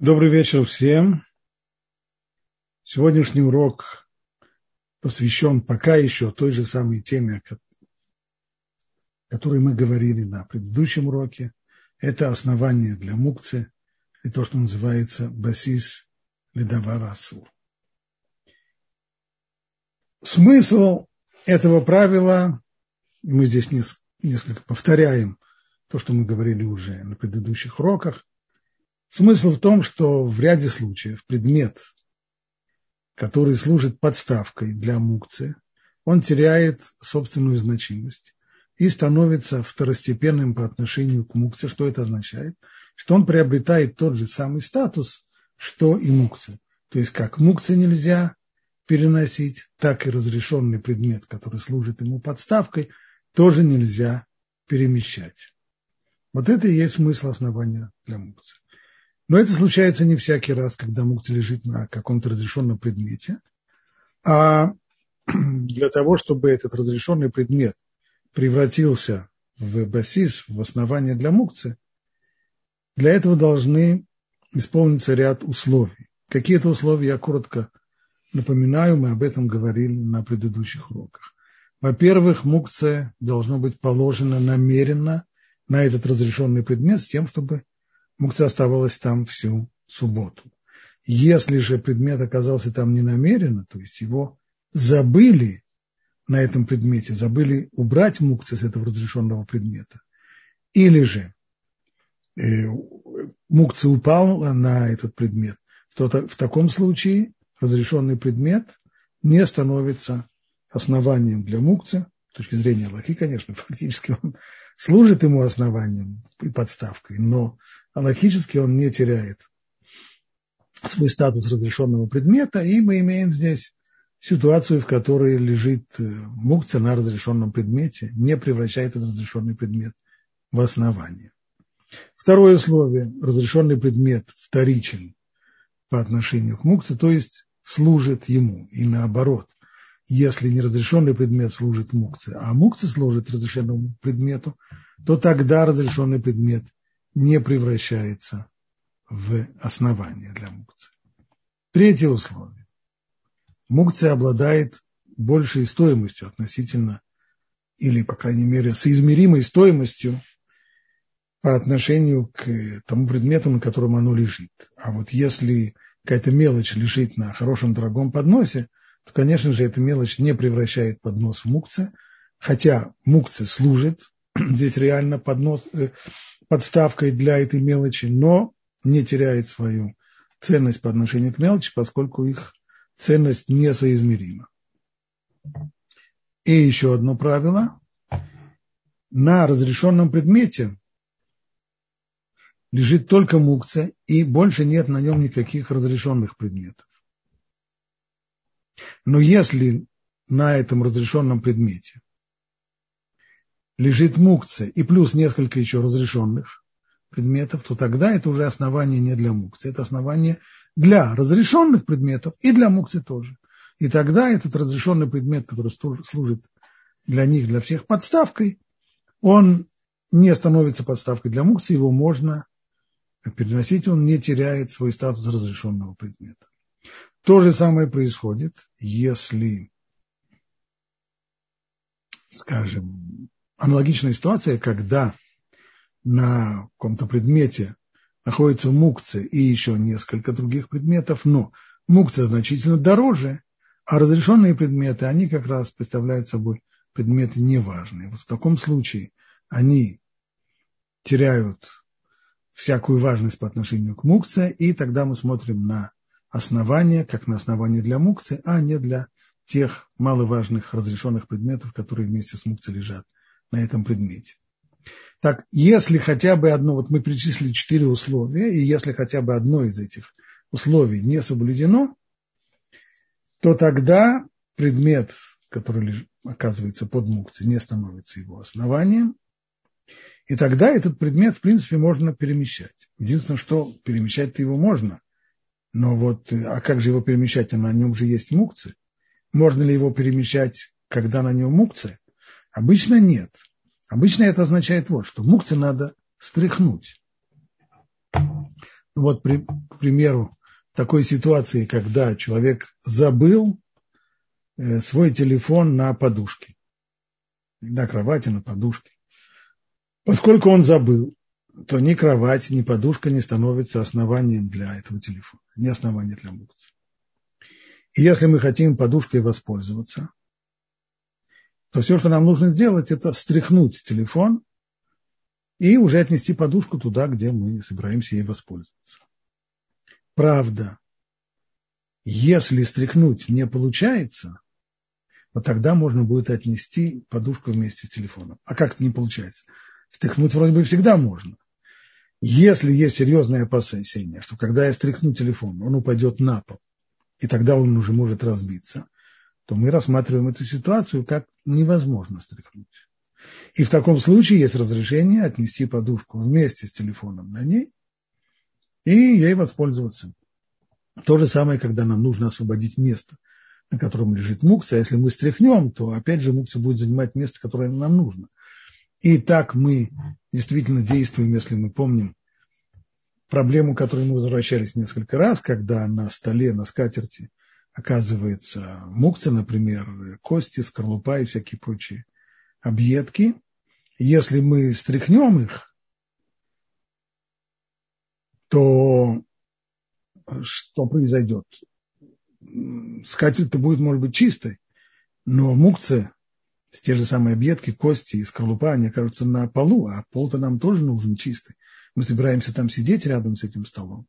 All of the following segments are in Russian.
Добрый вечер всем. Сегодняшний урок посвящен пока еще той же самой теме, о которой мы говорили на предыдущем уроке. Это основание для мукцы, и то, что называется басис ледаварасу. Смысл этого правила, мы здесь несколько повторяем то, что мы говорили уже на предыдущих уроках, Смысл в том, что в ряде случаев предмет, который служит подставкой для мукции, он теряет собственную значимость и становится второстепенным по отношению к мукце. Что это означает? Что он приобретает тот же самый статус, что и мукция. То есть как мукция нельзя переносить, так и разрешенный предмет, который служит ему подставкой, тоже нельзя перемещать. Вот это и есть смысл основания для мукции. Но это случается не всякий раз, когда мукти лежит на каком-то разрешенном предмете. А для того, чтобы этот разрешенный предмет превратился в басис, в основание для мукцы, для этого должны исполниться ряд условий. Какие это условия, я коротко напоминаю, мы об этом говорили на предыдущих уроках. Во-первых, мукция должно быть положена намеренно на этот разрешенный предмет с тем, чтобы мукция оставалась там всю субботу. Если же предмет оказался там ненамеренно, то есть его забыли на этом предмете, забыли убрать мукция с этого разрешенного предмета, или же э, мукция упала на этот предмет, то в таком случае разрешенный предмет не становится основанием для мукции, с точки зрения Аллахи, конечно, фактически он служит ему основанием и подставкой, но логически он не теряет свой статус разрешенного предмета, и мы имеем здесь ситуацию, в которой лежит э, мукция на разрешенном предмете, не превращает этот разрешенный предмет в основание. Второе условие – разрешенный предмет вторичен по отношению к мукции, то есть служит ему, и наоборот. Если неразрешенный предмет служит мукции, а мукция служит разрешенному предмету, то тогда разрешенный предмет не превращается в основание для мукции. Третье условие. Мукция обладает большей стоимостью относительно, или, по крайней мере, соизмеримой стоимостью по отношению к тому предмету, на котором оно лежит. А вот если какая-то мелочь лежит на хорошем дорогом подносе, то, конечно же, эта мелочь не превращает поднос в мукце, хотя мукце служит здесь реально поднос, э, подставкой для этой мелочи, но не теряет свою ценность по отношению к мелочи, поскольку их ценность несоизмерима. И еще одно правило. На разрешенном предмете лежит только мукция, и больше нет на нем никаких разрешенных предметов. Но если на этом разрешенном предмете лежит мукция и плюс несколько еще разрешенных предметов, то тогда это уже основание не для мукции, это основание для разрешенных предметов и для мукции тоже. И тогда этот разрешенный предмет, который служит для них, для всех подставкой, он не становится подставкой для мукции, его можно переносить, он не теряет свой статус разрешенного предмета. То же самое происходит, если, скажем, аналогичная ситуация, когда на каком-то предмете находится мукция и еще несколько других предметов, но мукция значительно дороже, а разрешенные предметы, они как раз представляют собой предметы неважные. Вот в таком случае они теряют всякую важность по отношению к мукции, и тогда мы смотрим на основание, как на основание для мукции, а не для тех маловажных разрешенных предметов, которые вместе с мукцией лежат на этом предмете. Так, если хотя бы одно, вот мы перечислили четыре условия, и если хотя бы одно из этих условий не соблюдено, то тогда предмет, который оказывается под мукцией, не становится его основанием, и тогда этот предмет, в принципе, можно перемещать. Единственное, что перемещать-то его можно, но вот, а как же его перемещать, на нем же есть мукция. Можно ли его перемещать, когда на нем мукция? Обычно нет. Обычно это означает вот что. Мукцы надо стряхнуть. Вот, при, к примеру, в такой ситуации, когда человек забыл э, свой телефон на подушке, на кровати, на подушке. Поскольку он забыл, то ни кровать, ни подушка не становятся основанием для этого телефона, не основанием для мукции. И если мы хотим подушкой воспользоваться, то все, что нам нужно сделать, это стряхнуть телефон и уже отнести подушку туда, где мы собираемся ей воспользоваться. Правда, если стряхнуть не получается, вот тогда можно будет отнести подушку вместе с телефоном. А как это не получается? Стряхнуть вроде бы всегда можно. Если есть серьезное опасение, что когда я стряхну телефон, он упадет на пол, и тогда он уже может разбиться, то мы рассматриваем эту ситуацию как невозможно стряхнуть. И в таком случае есть разрешение отнести подушку вместе с телефоном на ней и ей воспользоваться. То же самое, когда нам нужно освободить место, на котором лежит мукция. Если мы стряхнем, то опять же мукция будет занимать место, которое нам нужно. И так мы действительно действуем, если мы помним проблему, к которой мы возвращались несколько раз, когда на столе, на скатерти оказывается мукция, например, кости, скорлупа и всякие прочие объедки. Если мы стряхнем их, то что произойдет? Скатерть-то будет, может быть, чистой, но мукция, те же самые объедки, кости и скорлупа, они окажутся на полу, а пол-то нам тоже нужен чистый. Мы собираемся там сидеть рядом с этим столом.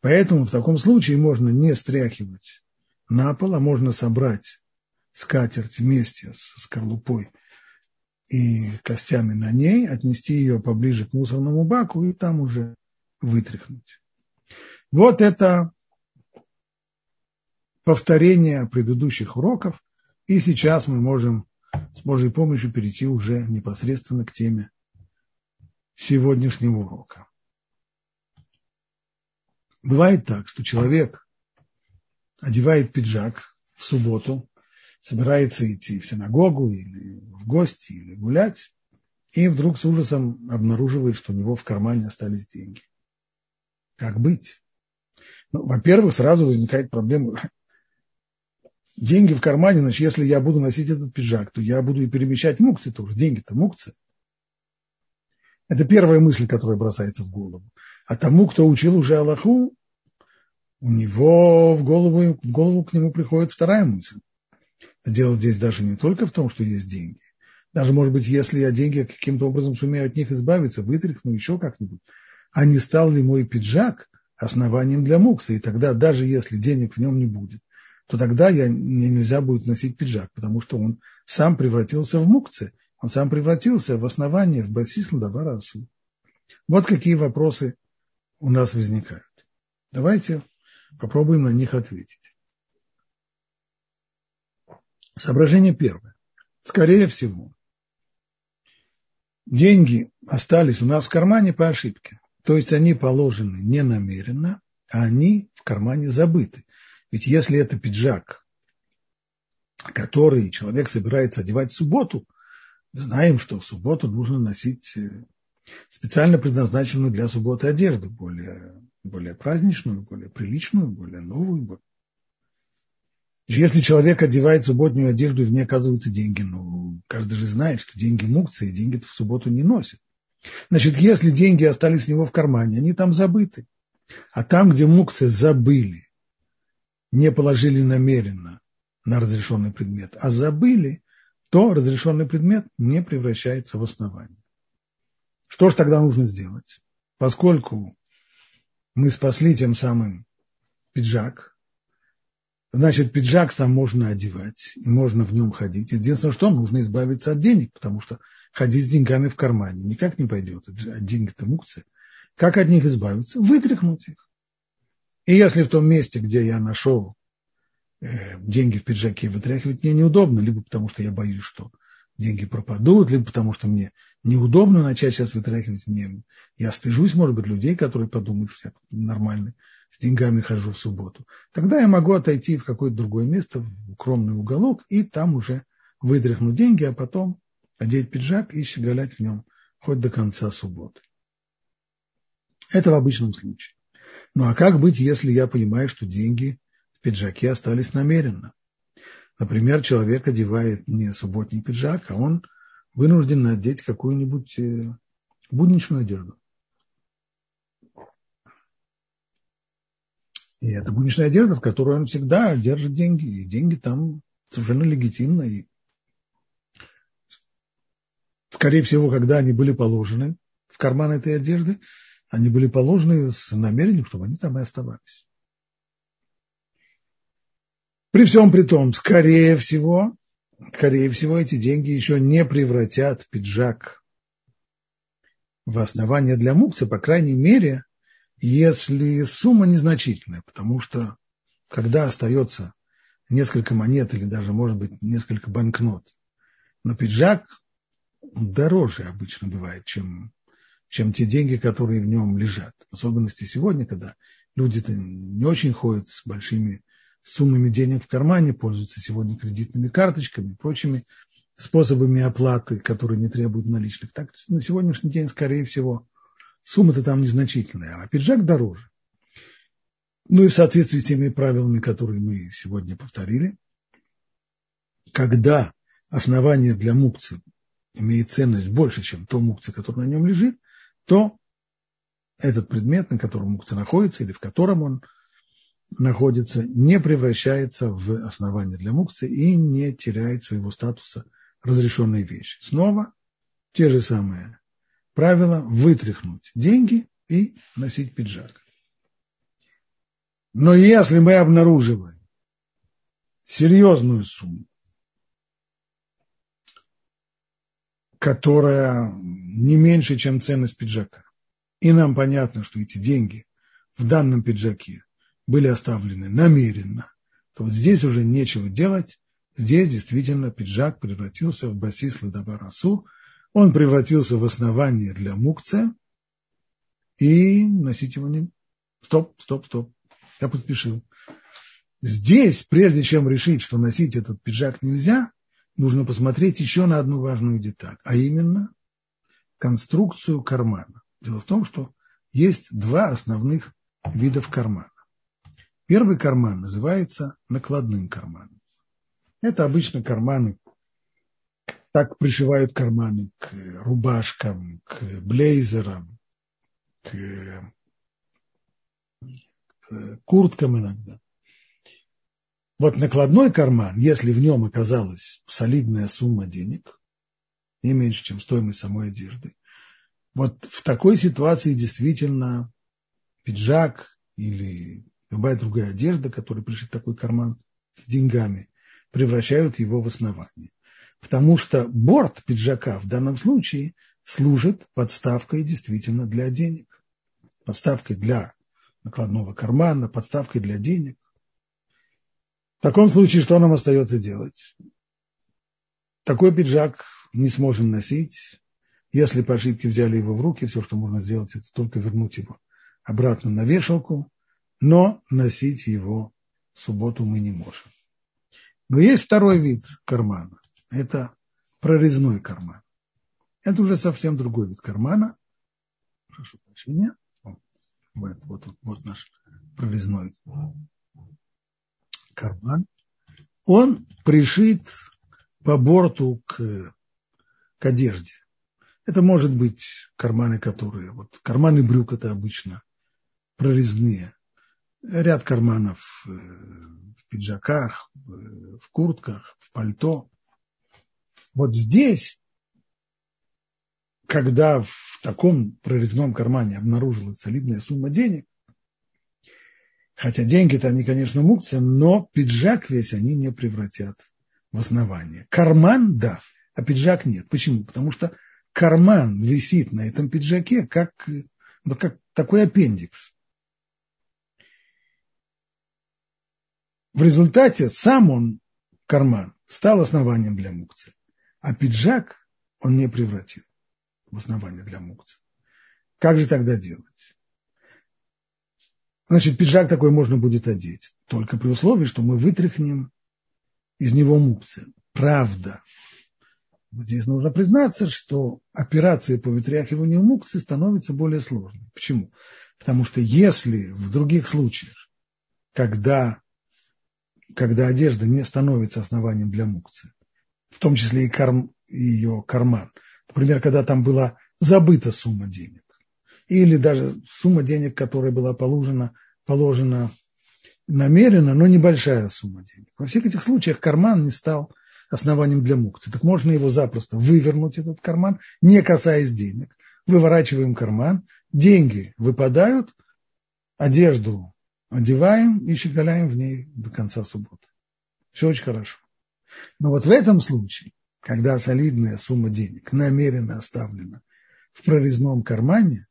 Поэтому в таком случае можно не стряхивать на пол, а можно собрать скатерть вместе с скорлупой и костями на ней, отнести ее поближе к мусорному баку и там уже вытряхнуть. Вот это повторение предыдущих уроков, и сейчас мы можем с Божьей помощью перейти уже непосредственно к теме сегодняшнего урока. Бывает так, что человек одевает пиджак в субботу, собирается идти в синагогу или в гости, или гулять, и вдруг с ужасом обнаруживает, что у него в кармане остались деньги. Как быть? Ну, во-первых, сразу возникает проблема. Деньги в кармане, значит, если я буду носить этот пиджак, то я буду и перемещать мукцы тоже. Деньги-то мукцы. Это первая мысль, которая бросается в голову. А тому, кто учил уже Аллаху, у него в голову, в голову к нему приходит вторая мысль. Дело здесь даже не только в том, что есть деньги. Даже, может быть, если я деньги каким-то образом сумею от них избавиться, вытряхну еще как-нибудь, а не стал ли мой пиджак основанием для мукса? И тогда, даже если денег в нем не будет, то тогда я, мне нельзя будет носить пиджак, потому что он сам превратился в мукце, он сам превратился в основание, в басис ладаварасу. Вот какие вопросы у нас возникают. Давайте попробуем на них ответить. Соображение первое. Скорее всего, деньги остались у нас в кармане по ошибке. То есть они положены не намеренно, а они в кармане забыты. Ведь если это пиджак, который человек собирается одевать в субботу, знаем, что в субботу нужно носить э, специально предназначенную для субботы одежду, более, более праздничную, более приличную, более новую. Если человек одевает субботнюю одежду, и в ней оказываются деньги, ну, каждый же знает, что деньги мукцы, и деньги в субботу не носят. Значит, если деньги остались у него в кармане, они там забыты. А там, где мукцы забыли, не положили намеренно на разрешенный предмет, а забыли, то разрешенный предмет не превращается в основание. Что же тогда нужно сделать? Поскольку мы спасли тем самым пиджак, значит, пиджак сам можно одевать, и можно в нем ходить. Единственное, что нужно избавиться от денег, потому что ходить с деньгами в кармане никак не пойдет. От денег-то мукцы. Как от них избавиться? Вытряхнуть их. И если в том месте, где я нашел Э, деньги в пиджаке вытряхивать мне неудобно, либо потому что я боюсь, что деньги пропадут, либо потому что мне неудобно начать сейчас вытряхивать. Мне, я стыжусь, может быть, людей, которые подумают, что я нормально с деньгами хожу в субботу. Тогда я могу отойти в какое-то другое место, в укромный уголок, и там уже вытряхнуть деньги, а потом одеть пиджак и щеголять в нем хоть до конца субботы. Это в обычном случае. Ну а как быть, если я понимаю, что деньги в пиджаке остались намеренно? Например, человек одевает не субботний пиджак, а он вынужден надеть какую-нибудь э, будничную одежду. И это будничная одежда, в которой он всегда держит деньги. И деньги там совершенно легитимно. И, скорее всего, когда они были положены в карман этой одежды, они были положены с намерением, чтобы они там и оставались. При всем при том, скорее всего, скорее всего, эти деньги еще не превратят пиджак в основание для мукса, по крайней мере, если сумма незначительная, потому что когда остается несколько монет или даже, может быть, несколько банкнот, но пиджак дороже обычно бывает, чем, чем те деньги, которые в нем лежат. В особенности сегодня, когда люди-то не очень ходят с большими суммами денег в кармане, пользуются сегодня кредитными карточками и прочими способами оплаты, которые не требуют наличных. Так на сегодняшний день, скорее всего, сумма-то там незначительная, а пиджак дороже. Ну и в соответствии с теми правилами, которые мы сегодня повторили, когда основание для мукцы имеет ценность больше, чем то мукцы, который на нем лежит, то этот предмет, на котором мукца находится или в котором он находится, не превращается в основание для мукцы и не теряет своего статуса разрешенной вещи. Снова те же самые правило вытряхнуть деньги и носить пиджак. Но если мы обнаруживаем серьезную сумму, которая не меньше, чем ценность пиджака, и нам понятно, что эти деньги в данном пиджаке были оставлены намеренно, то вот здесь уже нечего делать. Здесь действительно пиджак превратился в басис ладабарасу, он превратился в основание для мукция, и носить его не... Стоп, стоп, стоп. Я поспешил. Здесь, прежде чем решить, что носить этот пиджак нельзя, нужно посмотреть еще на одну важную деталь, а именно конструкцию кармана. Дело в том, что есть два основных вида кармана. Первый карман называется накладным карманом. Это обычно карманы так пришивают карманы к рубашкам, к блейзерам, к курткам иногда. Вот накладной карман, если в нем оказалась солидная сумма денег, не меньше, чем стоимость самой одежды, вот в такой ситуации действительно пиджак или любая другая одежда, которая пришит такой карман с деньгами, превращают его в основание потому что борт пиджака в данном случае служит подставкой действительно для денег, подставкой для накладного кармана, подставкой для денег. В таком случае что нам остается делать? Такой пиджак не сможем носить. Если по ошибке взяли его в руки, все, что можно сделать, это только вернуть его обратно на вешалку, но носить его в субботу мы не можем. Но есть второй вид кармана это прорезной карман. Это уже совсем другой вид кармана. Прошу прощения. Вот, вот, вот наш прорезной карман. Он пришит по борту к, к одежде. Это может быть карманы, которые... Вот карманы брюк это обычно прорезные. Ряд карманов э, в пиджаках, в куртках, в пальто. Вот здесь, когда в таком прорезном кармане обнаружилась солидная сумма денег, хотя деньги-то они, конечно, мукцы, но пиджак весь они не превратят в основание. Карман – да, а пиджак нет. Почему? Потому что карман висит на этом пиджаке как, ну, как такой аппендикс. В результате сам он, карман, стал основанием для мукции. А пиджак он не превратил в основание для мукца. Как же тогда делать? Значит, пиджак такой можно будет одеть, только при условии, что мы вытряхнем из него мукцы. Правда, здесь нужно признаться, что операция по вытряхиванию мукцы становится более сложной. Почему? Потому что если в других случаях, когда, когда одежда не становится основанием для мукцы, в том числе и, карм, и ее карман, например, когда там была забыта сумма денег, или даже сумма денег, которая была положена, положена намеренно, но небольшая сумма денег. Во всех этих случаях карман не стал основанием для мукции. Так можно его запросто вывернуть, этот карман, не касаясь денег. Выворачиваем карман, деньги выпадают, одежду одеваем и щеголяем в ней до конца субботы. Все очень хорошо. Но вот в этом случае, когда солидная сумма денег намеренно оставлена в прорезном кармане,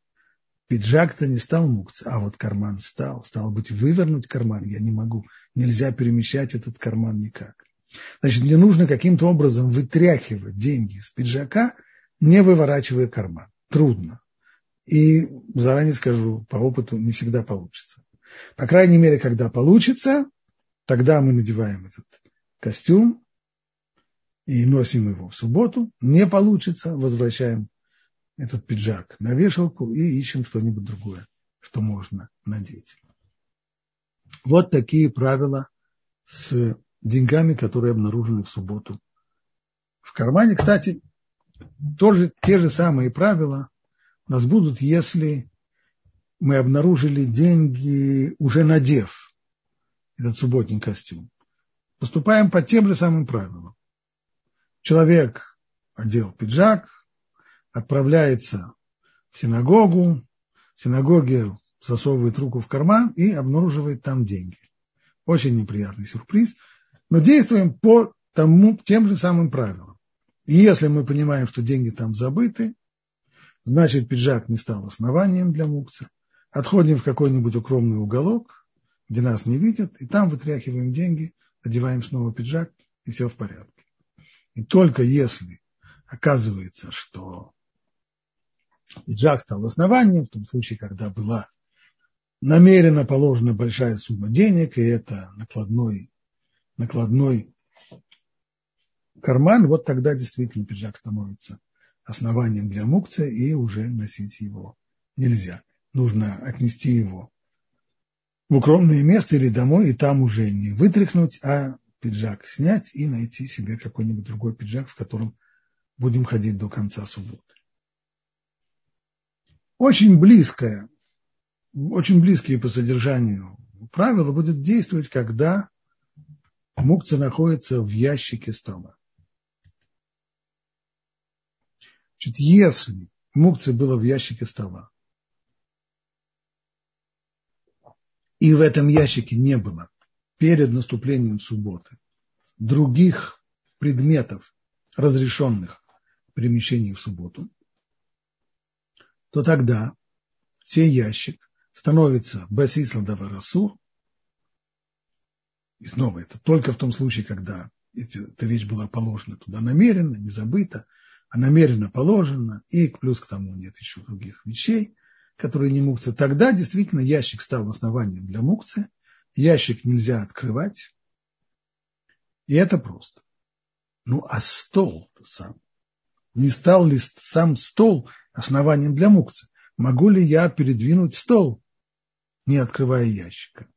пиджак-то не стал мукцы, а вот карман стал. Стало быть, вывернуть карман я не могу. Нельзя перемещать этот карман никак. Значит, мне нужно каким-то образом вытряхивать деньги из пиджака, не выворачивая карман. Трудно. И заранее скажу, по опыту не всегда получится. По крайней мере, когда получится, тогда мы надеваем этот костюм и носим его в субботу. Не получится, возвращаем этот пиджак на вешалку и ищем что-нибудь другое, что можно надеть. Вот такие правила с деньгами, которые обнаружены в субботу. В кармане, кстати, тоже те же самые правила у нас будут, если мы обнаружили деньги, уже надев этот субботний костюм. Поступаем по тем же самым правилам. Человек одел пиджак, отправляется в синагогу, в синагоге засовывает руку в карман и обнаруживает там деньги. Очень неприятный сюрприз – но действуем по тому, тем же самым правилам. И если мы понимаем, что деньги там забыты, значит пиджак не стал основанием для мукса. Отходим в какой-нибудь укромный уголок, где нас не видят, и там вытряхиваем деньги, одеваем снова пиджак, и все в порядке. И только если оказывается, что пиджак стал основанием, в том случае, когда была намеренно положена большая сумма денег, и это накладной накладной карман, вот тогда действительно пиджак становится основанием для мукция, и уже носить его нельзя. Нужно отнести его в укромное место или домой, и там уже не вытряхнуть, а пиджак снять и найти себе какой-нибудь другой пиджак, в котором будем ходить до конца субботы. Очень близкое, очень близкие по содержанию правила будет действовать, когда Мукция находится в ящике стола. Значит, если мукция была в ящике стола, и в этом ящике не было перед наступлением субботы других предметов, разрешенных перемещений в субботу, то тогда сей ящик становится басисла даварасур, и снова, это только в том случае, когда эта вещь была положена туда намеренно, не забыта, а намеренно положена, и плюс к тому нет еще других вещей, которые не мукцы. Тогда действительно ящик стал основанием для мукцы, ящик нельзя открывать, и это просто. Ну, а стол-то сам, не стал ли сам стол основанием для мукцы? Могу ли я передвинуть стол, не открывая ящика?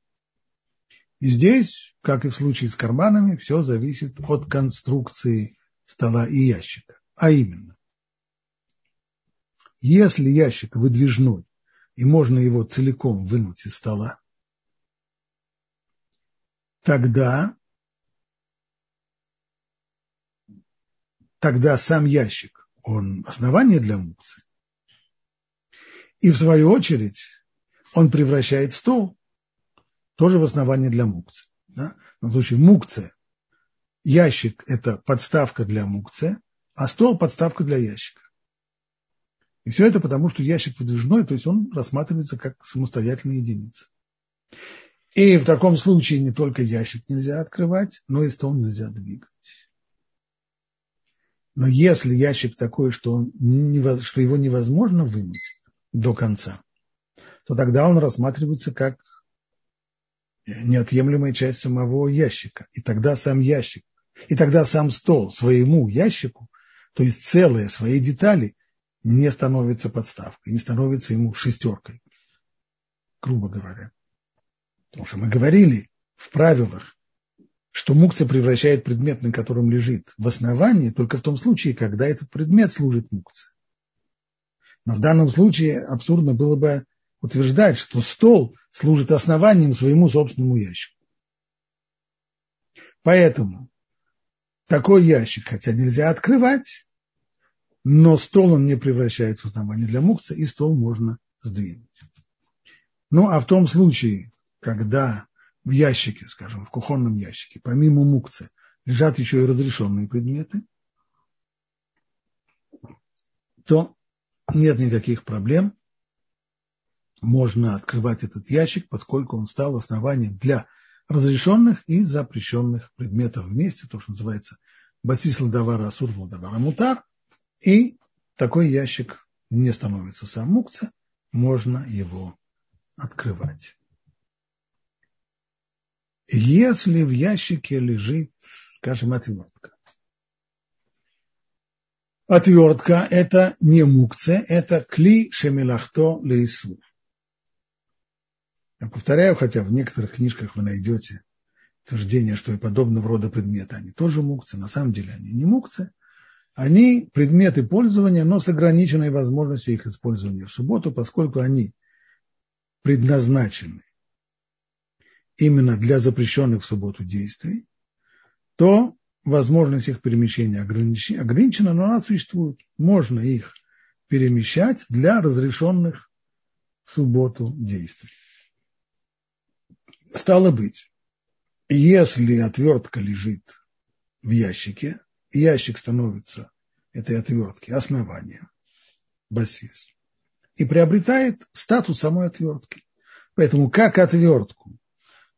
И здесь, как и в случае с карманами, все зависит от конструкции стола и ящика. А именно, если ящик выдвижной, и можно его целиком вынуть из стола, тогда, тогда сам ящик, он основание для мукции. И в свою очередь он превращает стол тоже в основании для мукцы. Да? На случай мукция. Ящик – это подставка для мукция, а стол – подставка для ящика. И все это потому, что ящик выдвижной, то есть он рассматривается как самостоятельная единица. И в таком случае не только ящик нельзя открывать, но и стол нельзя двигать. Но если ящик такой, что, он, что его невозможно вынуть до конца, то тогда он рассматривается как неотъемлемая часть самого ящика. И тогда сам ящик, и тогда сам стол своему ящику То есть целое своей детали не становится подставкой, не становится ему шестеркой, грубо говоря. Потому что мы говорили в правилах, что мукция превращает предмет, на котором лежит, в основание только в том случае, когда этот предмет служит мукции. Но в данном случае абсурдно было бы утверждать, что стол служит основанием своему собственному ящику. Поэтому такой ящик, хотя нельзя открывать, но стол он не превращается в основание для мукца, и стол можно сдвинуть. Ну, а в том случае, когда в ящике, скажем, в кухонном ящике, помимо мукцы, лежат еще и разрешенные предметы, то нет никаких проблем. Можно открывать этот ящик, поскольку он стал основанием для разрешенных и запрещенных предметов вместе, то, что называется Басис Ладавара Асур Ладавара Мутар, и такой ящик не становится сам мукца, можно его открывать. Если в ящике лежит, скажем, отвертка. Отвертка – это не мукце, это кли шемилахто лейсу. Я повторяю, хотя в некоторых книжках вы найдете утверждение, что и подобного рода предметы, они тоже мукцы, на самом деле они не мукцы, они предметы пользования, но с ограниченной возможностью их использования в субботу, поскольку они предназначены именно для запрещенных в субботу действий, то возможность их перемещения ограничена, но она существует. Можно их перемещать для разрешенных в субботу действий. Стало быть, если отвертка лежит в ящике, ящик становится этой отвертки основанием, басис, и приобретает статус самой отвертки. Поэтому как отвертку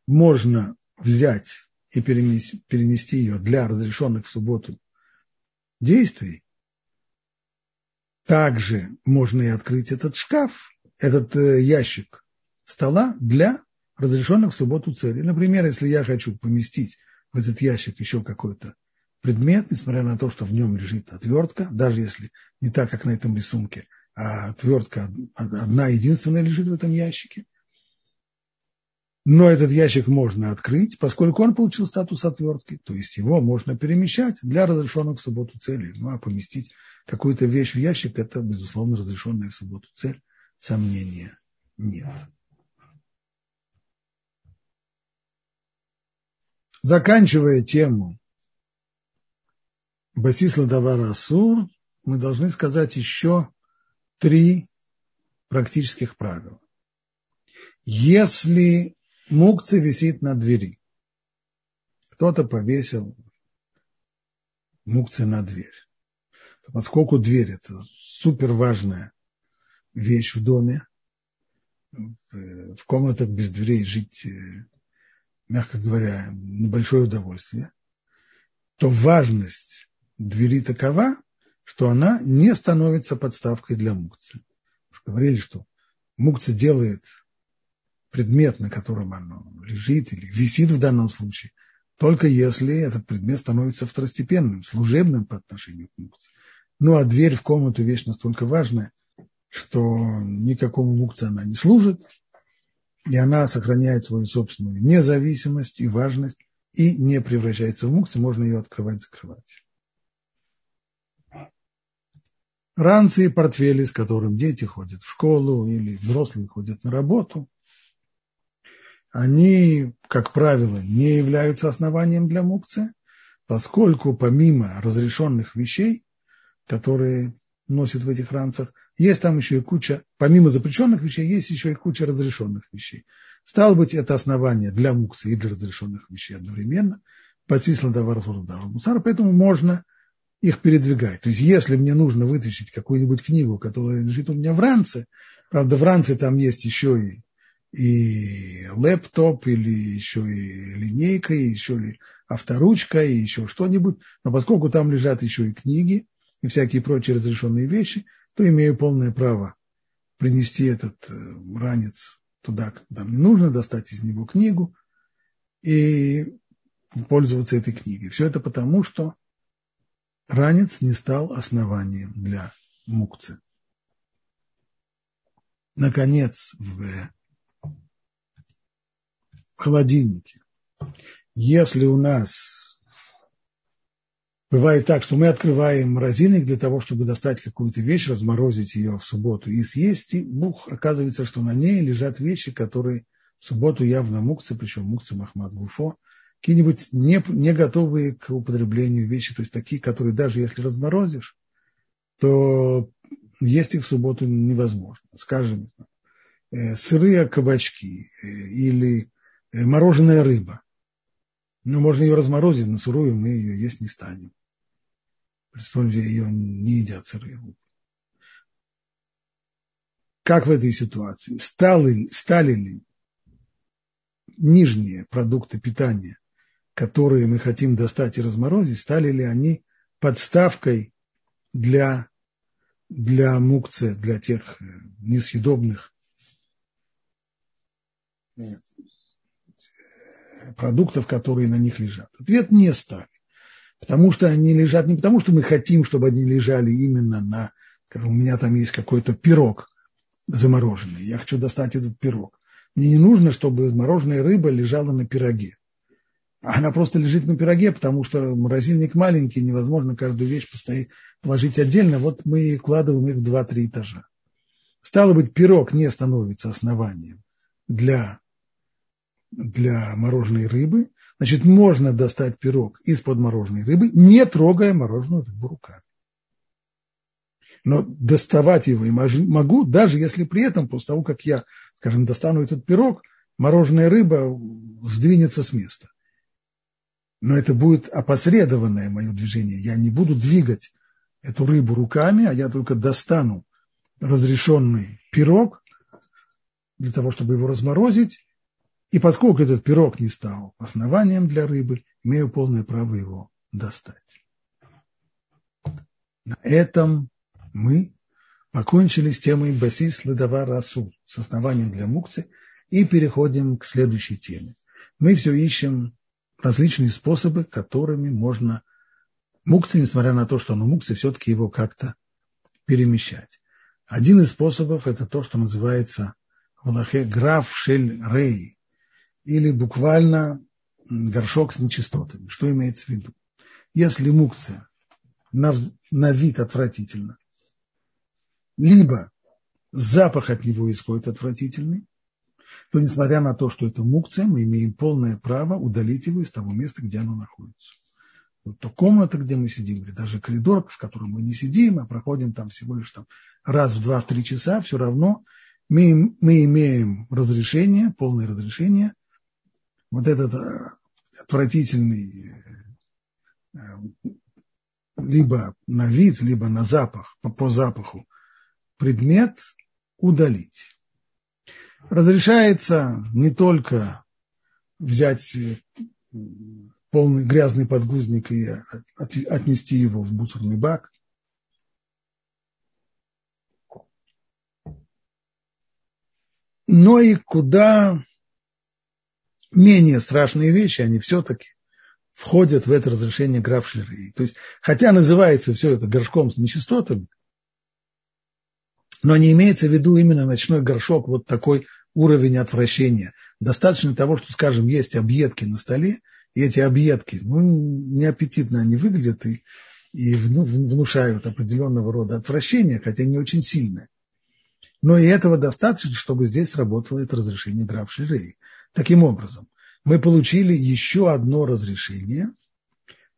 можно взять и перенести, перенести ее для разрешенных в субботу действий, также можно и открыть этот шкаф, этот э, ящик стола для разрешенных в субботу целей. Например, если я хочу поместить в этот ящик еще какой-то предмет, несмотря на то, что в нем лежит отвертка, даже если не так, как на этом рисунке, а отвертка одна единственная лежит в этом ящике, но этот ящик можно открыть, поскольку он получил статус отвертки, то есть его можно перемещать для разрешенных в субботу целей. Ну а поместить какую-то вещь в ящик – это, безусловно, разрешенная в субботу цель, сомнения нет. Заканчивая тему Басисла Давара Асур, мы должны сказать еще три практических правила. Если мукция висит на двери. Кто-то повесил мукция на дверь. Поскольку дверь – это супер важная вещь в доме, в комнатах без дверей жить, э, мягко говоря, небольшое удовольствие, то важность двери такова, что она не становится подставкой для мукции. Говорили, что мукция делает предмет, на котором оно лежит или висит в данном случае, только если этот предмет становится второстепенным, служебным по отношению к мукции. Ну а дверь в комнату вещь настолько важная, что никакому мукции она не служит, и она сохраняет свою собственную независимость и важность, и не превращается в мукцию, можно ее открывать, закрывать. Ранцы и портфели, с которым дети ходят в школу или взрослые ходят на работу, они, как правило, не являются основанием для мукции, поскольку помимо разрешенных вещей, которые носят в этих ранцах, есть там еще и куча, помимо запрещенных вещей, есть еще и куча разрешенных вещей. Стало быть, это основание для мукции и для разрешенных вещей одновременно. Подсисло мусара, поэтому можно их передвигать. То есть, если мне нужно вытащить какую-нибудь книгу, которая лежит у меня в ранце, правда, в ранце там есть еще и и лэптоп, или еще и линейка, и еще и авторучка, и еще что-нибудь. Но поскольку там лежат еще и книги, и всякие прочие разрешенные вещи, то имею полное право принести этот э, ранец туда, куда мне нужно, достать из него книгу и пользоваться этой книгой. Все это потому, что ранец не стал основанием для мукцы. Наконец, в холодильнике, если у нас бывает так, что мы открываем морозильник для того, чтобы достать какую-то вещь, разморозить ее в субботу и съесть, и бух, оказывается, что на ней лежат вещи, которые в субботу явно мукцы, причем мукцы Махмад Гуфо, какие-нибудь не, не готовые к употреблению вещи, то есть такие, которые даже если разморозишь, то есть их в субботу невозможно. Скажем, э, сырые кабачки э, или мороженая рыба. Ну, можно ее разморозить, но сырую мы ее есть не станем. Представим, ее не едят рыбы. Как в этой ситуации? Стали, стали ли нижние продукты питания которые мы хотим достать и разморозить, стали ли они подставкой для, для мукцы, для тех э, несъедобных э, продуктов, которые на них лежат? Ответ не стали. Потому что они лежат не потому, что мы хотим, чтобы они лежали именно на, скажем, у меня там есть какой-то пирог замороженный, я хочу достать этот пирог. Мне не нужно, чтобы мороженая рыба лежала на пироге. Она просто лежит на пироге, потому что морозильник маленький, невозможно каждую вещь постоять, положить отдельно. Вот мы вкладываем их в два-три этажа. Стало быть, пирог не становится основанием для, для мороженой рыбы. Значит, можно достать пирог из-под мороженой рыбы, не трогая мороженую рыбу руками. Но доставать его и могу, даже если при этом, после того, как я, скажем, достану этот пирог, мороженая рыба сдвинется с места но это будет опосредованное мое движение. Я не буду двигать эту рыбу руками, а я только достану разрешенный пирог для того, чтобы его разморозить. И поскольку этот пирог не стал основанием для рыбы, имею полное право его достать. На этом мы покончили с темой Басис Ледава Расу, с основанием для мукцы, и переходим к следующей теме. Мы все ищем различные способы, которыми можно мукцы, несмотря на то, что он мукцы, все-таки его как-то перемещать. Один из способов – это то, что называется в Аллахе граф шель рей, или буквально горшок с нечистотами. Что имеется в виду? Если мукция на, на вид отвратительно, либо запах от него исходит отвратительный, то несмотря на то, что это мукция, мы имеем полное право удалить его из того места, где оно находится. Вот то комната, где мы сидим, или даже коридор, в котором мы не сидим, а проходим там всего лишь там раз в два-три часа, все равно мы, мы имеем разрешение, полное разрешение, вот этот э, отвратительный э, либо на вид, либо на запах, по, по запаху предмет удалить. Разрешается не только взять э, полный грязный подгузник и отнести его в мусорный бак, но и куда менее страшные вещи, они все-таки входят в это разрешение графшлеры. То есть, хотя называется все это горшком с нечистотами, но не имеется в виду именно ночной горшок, вот такой уровень отвращения. Достаточно того, что, скажем, есть объедки на столе, и эти объедки, ну, неаппетитно они выглядят и, и внушают определенного рода отвращение, хотя не очень сильное. Но и этого достаточно, чтобы здесь работало это разрешение граф Ширей. Таким образом, мы получили еще одно разрешение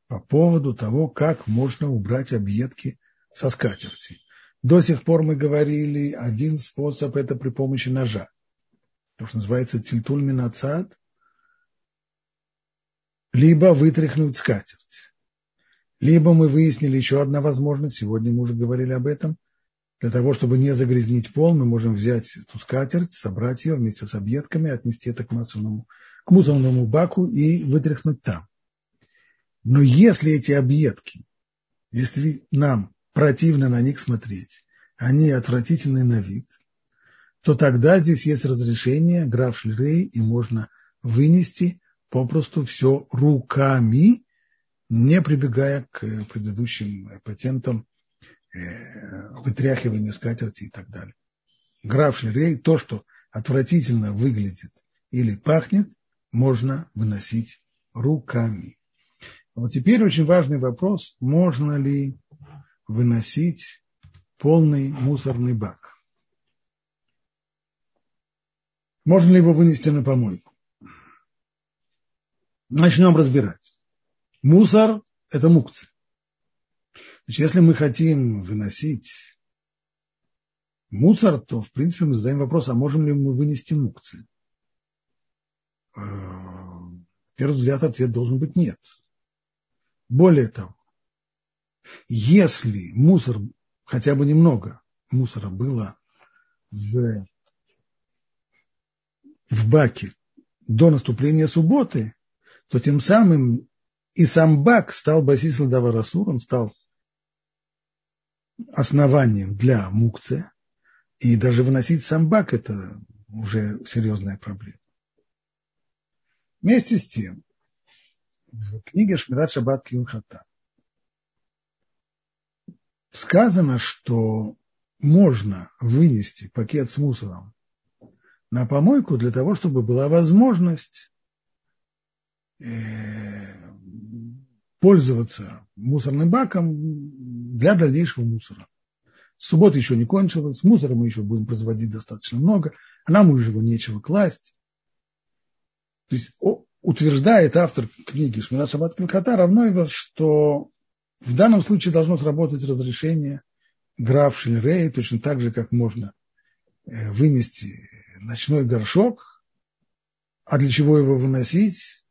по поводу того, как можно убрать объедки со скатерти. До сих пор мы говорили, один способ – это при помощи ножа. То, что называется тильтуль минацад, либо вытряхнуть скатерть. Либо мы выяснили еще одна возможность, сегодня мы уже говорили об этом, для того, чтобы не загрязнить пол, мы можем взять эту скатерть, собрать ее вместе с объедками, отнести это к мусорному, к мусорному баку и вытряхнуть там. Но если эти объедки, если нам противно на них смотреть, они отвратительны на вид, то тогда здесь есть разрешение граф Шлирей, и можно вынести попросту все руками, не прибегая к предыдущим патентам э, вытряхивания скатерти и так далее. Граф Ширей, то, что отвратительно выглядит или пахнет, можно выносить руками. Вот теперь очень важный вопрос, можно ли выносить полный мусорный бак. Можно ли его вынести на помойку? Начнем разбирать. Мусор – это мукция. Значит, если мы хотим выносить мусор, то, в принципе, мы задаем вопрос, а можем ли мы вынести мукции? Э, первый взгляд, ответ должен быть нет. Более того, если мусор, хотя бы немного мусора было в, в баке до наступления субботы, то тем самым и сам бак стал басис Даварасур, он стал основанием для мукция, и даже выносить сам бак – это уже серьезная проблема. Вместе с тем, в книге Шмират Шаббат Килхата сказано, что можно вынести пакет с мусором на помойку для того, чтобы была возможность э, пользоваться мусорным баком для дальнейшего мусора. Суббота еще не кончилась, мусора мы еще будем производить достаточно много, а нам уже его нечего класть. То есть утверждает автор книги Шмират Шаббат Килхата равно что в данном случае должно сработать разрешение граф Шельрей, точно так же, как можно э, вынести ночной горшок, а для чего его выносить?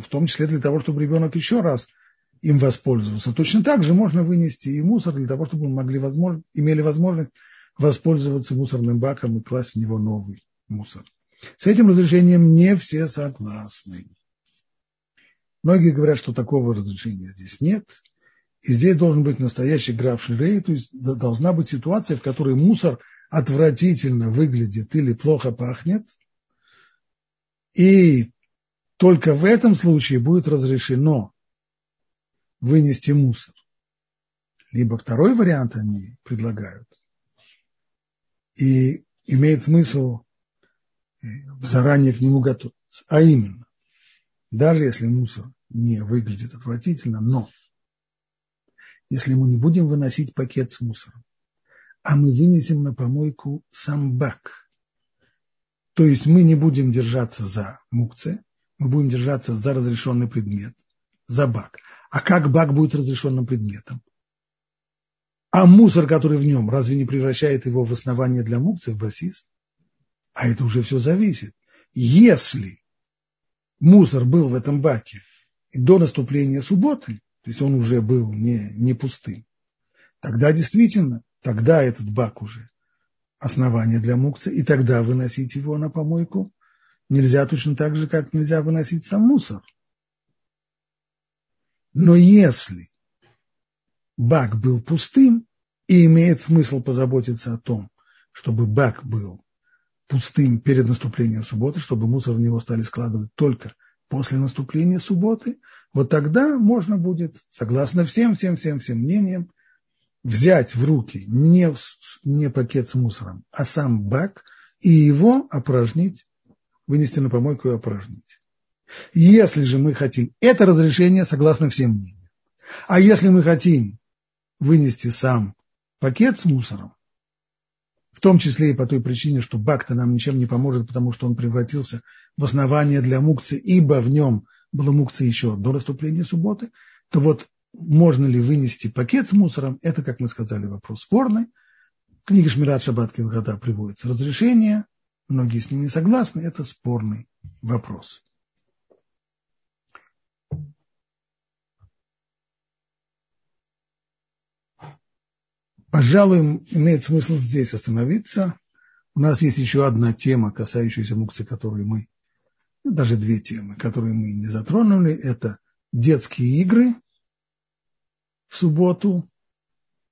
В том числе для того, чтобы ребенок еще раз им воспользовался. Точно так же можно вынести и мусор для того, чтобы мы могли возможно, имели возможность воспользоваться мусорным баком и класть в него новый мусор. С этим разрешением не все согласны. Многие говорят, что такого разрешения здесь нет. И здесь должен быть настоящий граф Ширей, то есть должна быть ситуация, в которой мусор отвратительно выглядит или плохо пахнет. И только в этом случае будет разрешено вынести мусор. Либо второй вариант они предлагают. И имеет смысл заранее к нему готовиться. А именно, даже если мусор не выглядит отвратительно, но если мы не будем выносить пакет с мусором, а мы вынесем на помойку сам бак, то есть мы не будем держаться за мукце, мы будем держаться за разрешенный предмет, за бак. А как бак будет разрешенным предметом? А мусор, который в нем, разве не превращает его в основание для мукцы, в басист? А это уже все зависит. Если мусор был в этом баке до наступления субботы, то есть он уже был не, не пустым, тогда действительно, тогда этот бак уже основание для мукцы, и тогда выносить его на помойку нельзя точно так же, как нельзя выносить сам мусор. Но если бак был пустым, и имеет смысл позаботиться о том, чтобы бак был пустым перед наступлением субботы, чтобы мусор в него стали складывать только после наступления субботы, вот тогда можно будет, согласно всем, всем, всем, всем мнениям, взять в руки не, не пакет с мусором, а сам бак и его опорожнить, вынести на помойку и опорожнить. Если же мы хотим, это разрешение согласно всем мнениям. А если мы хотим вынести сам пакет с мусором, в том числе и по той причине, что бак-то нам ничем не поможет, потому что он превратился в основание для мукции, ибо в нем было мукция еще до наступления субботы, то вот можно ли вынести пакет с мусором, это, как мы сказали, вопрос спорный. В книге Шмират Шаббат Килгада приводится разрешение, многие с ним не согласны, это спорный вопрос. Пожалуй, имеет смысл здесь остановиться. У нас есть еще одна тема, касающаяся мукции, которую мы, ну, даже две темы, которые мы не затронули. Это детские игры в субботу.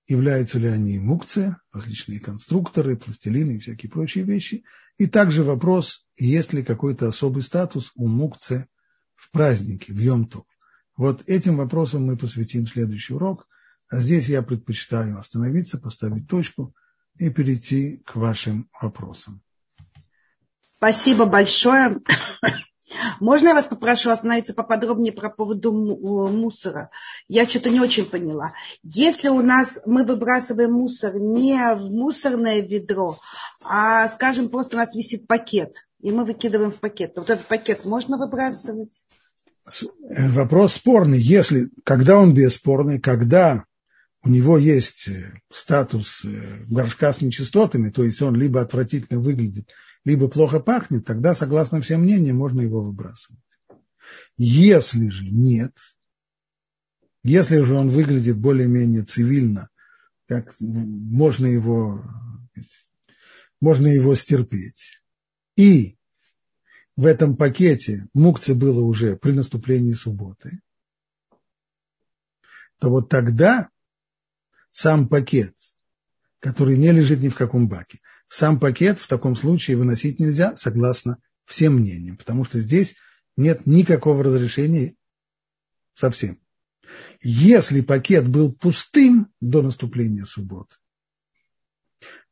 Являются ли они мукция, различные конструкторы, пластилины и всякие прочие вещи. И также вопрос, есть ли какой-то особый статус у мукции в празднике, в Йомту. Вот этим вопросом мы посвятим следующий урок. А здесь я предпочитаю остановиться, поставить точку и перейти к вашим вопросам. Спасибо большое. Можно я вас попрошу остановиться поподробнее про поводу мусора? Я что-то не очень поняла. Если у нас мы выбрасываем мусор не в мусорное ведро, а, скажем, просто у нас висит пакет, и мы выкидываем в пакет, то вот этот пакет можно выбрасывать? Вопрос спорный. Если, когда он бесспорный, когда у него есть э, статус э, горшка с нечистотами, то есть он либо отвратительно выглядит, либо плохо пахнет, тогда, согласно всем мнениям, можно его выбрасывать. Если же нет, если же он выглядит более-менее цивильно, как можно его, можно его стерпеть. И в этом пакете мукцы было уже при наступлении субботы, то вот тогда сам пакет, который не лежит ни в каком баке, сам пакет в таком случае выносить нельзя, согласно всем мнениям, потому что здесь нет никакого разрешения совсем. Если пакет был пустым до наступления субботы,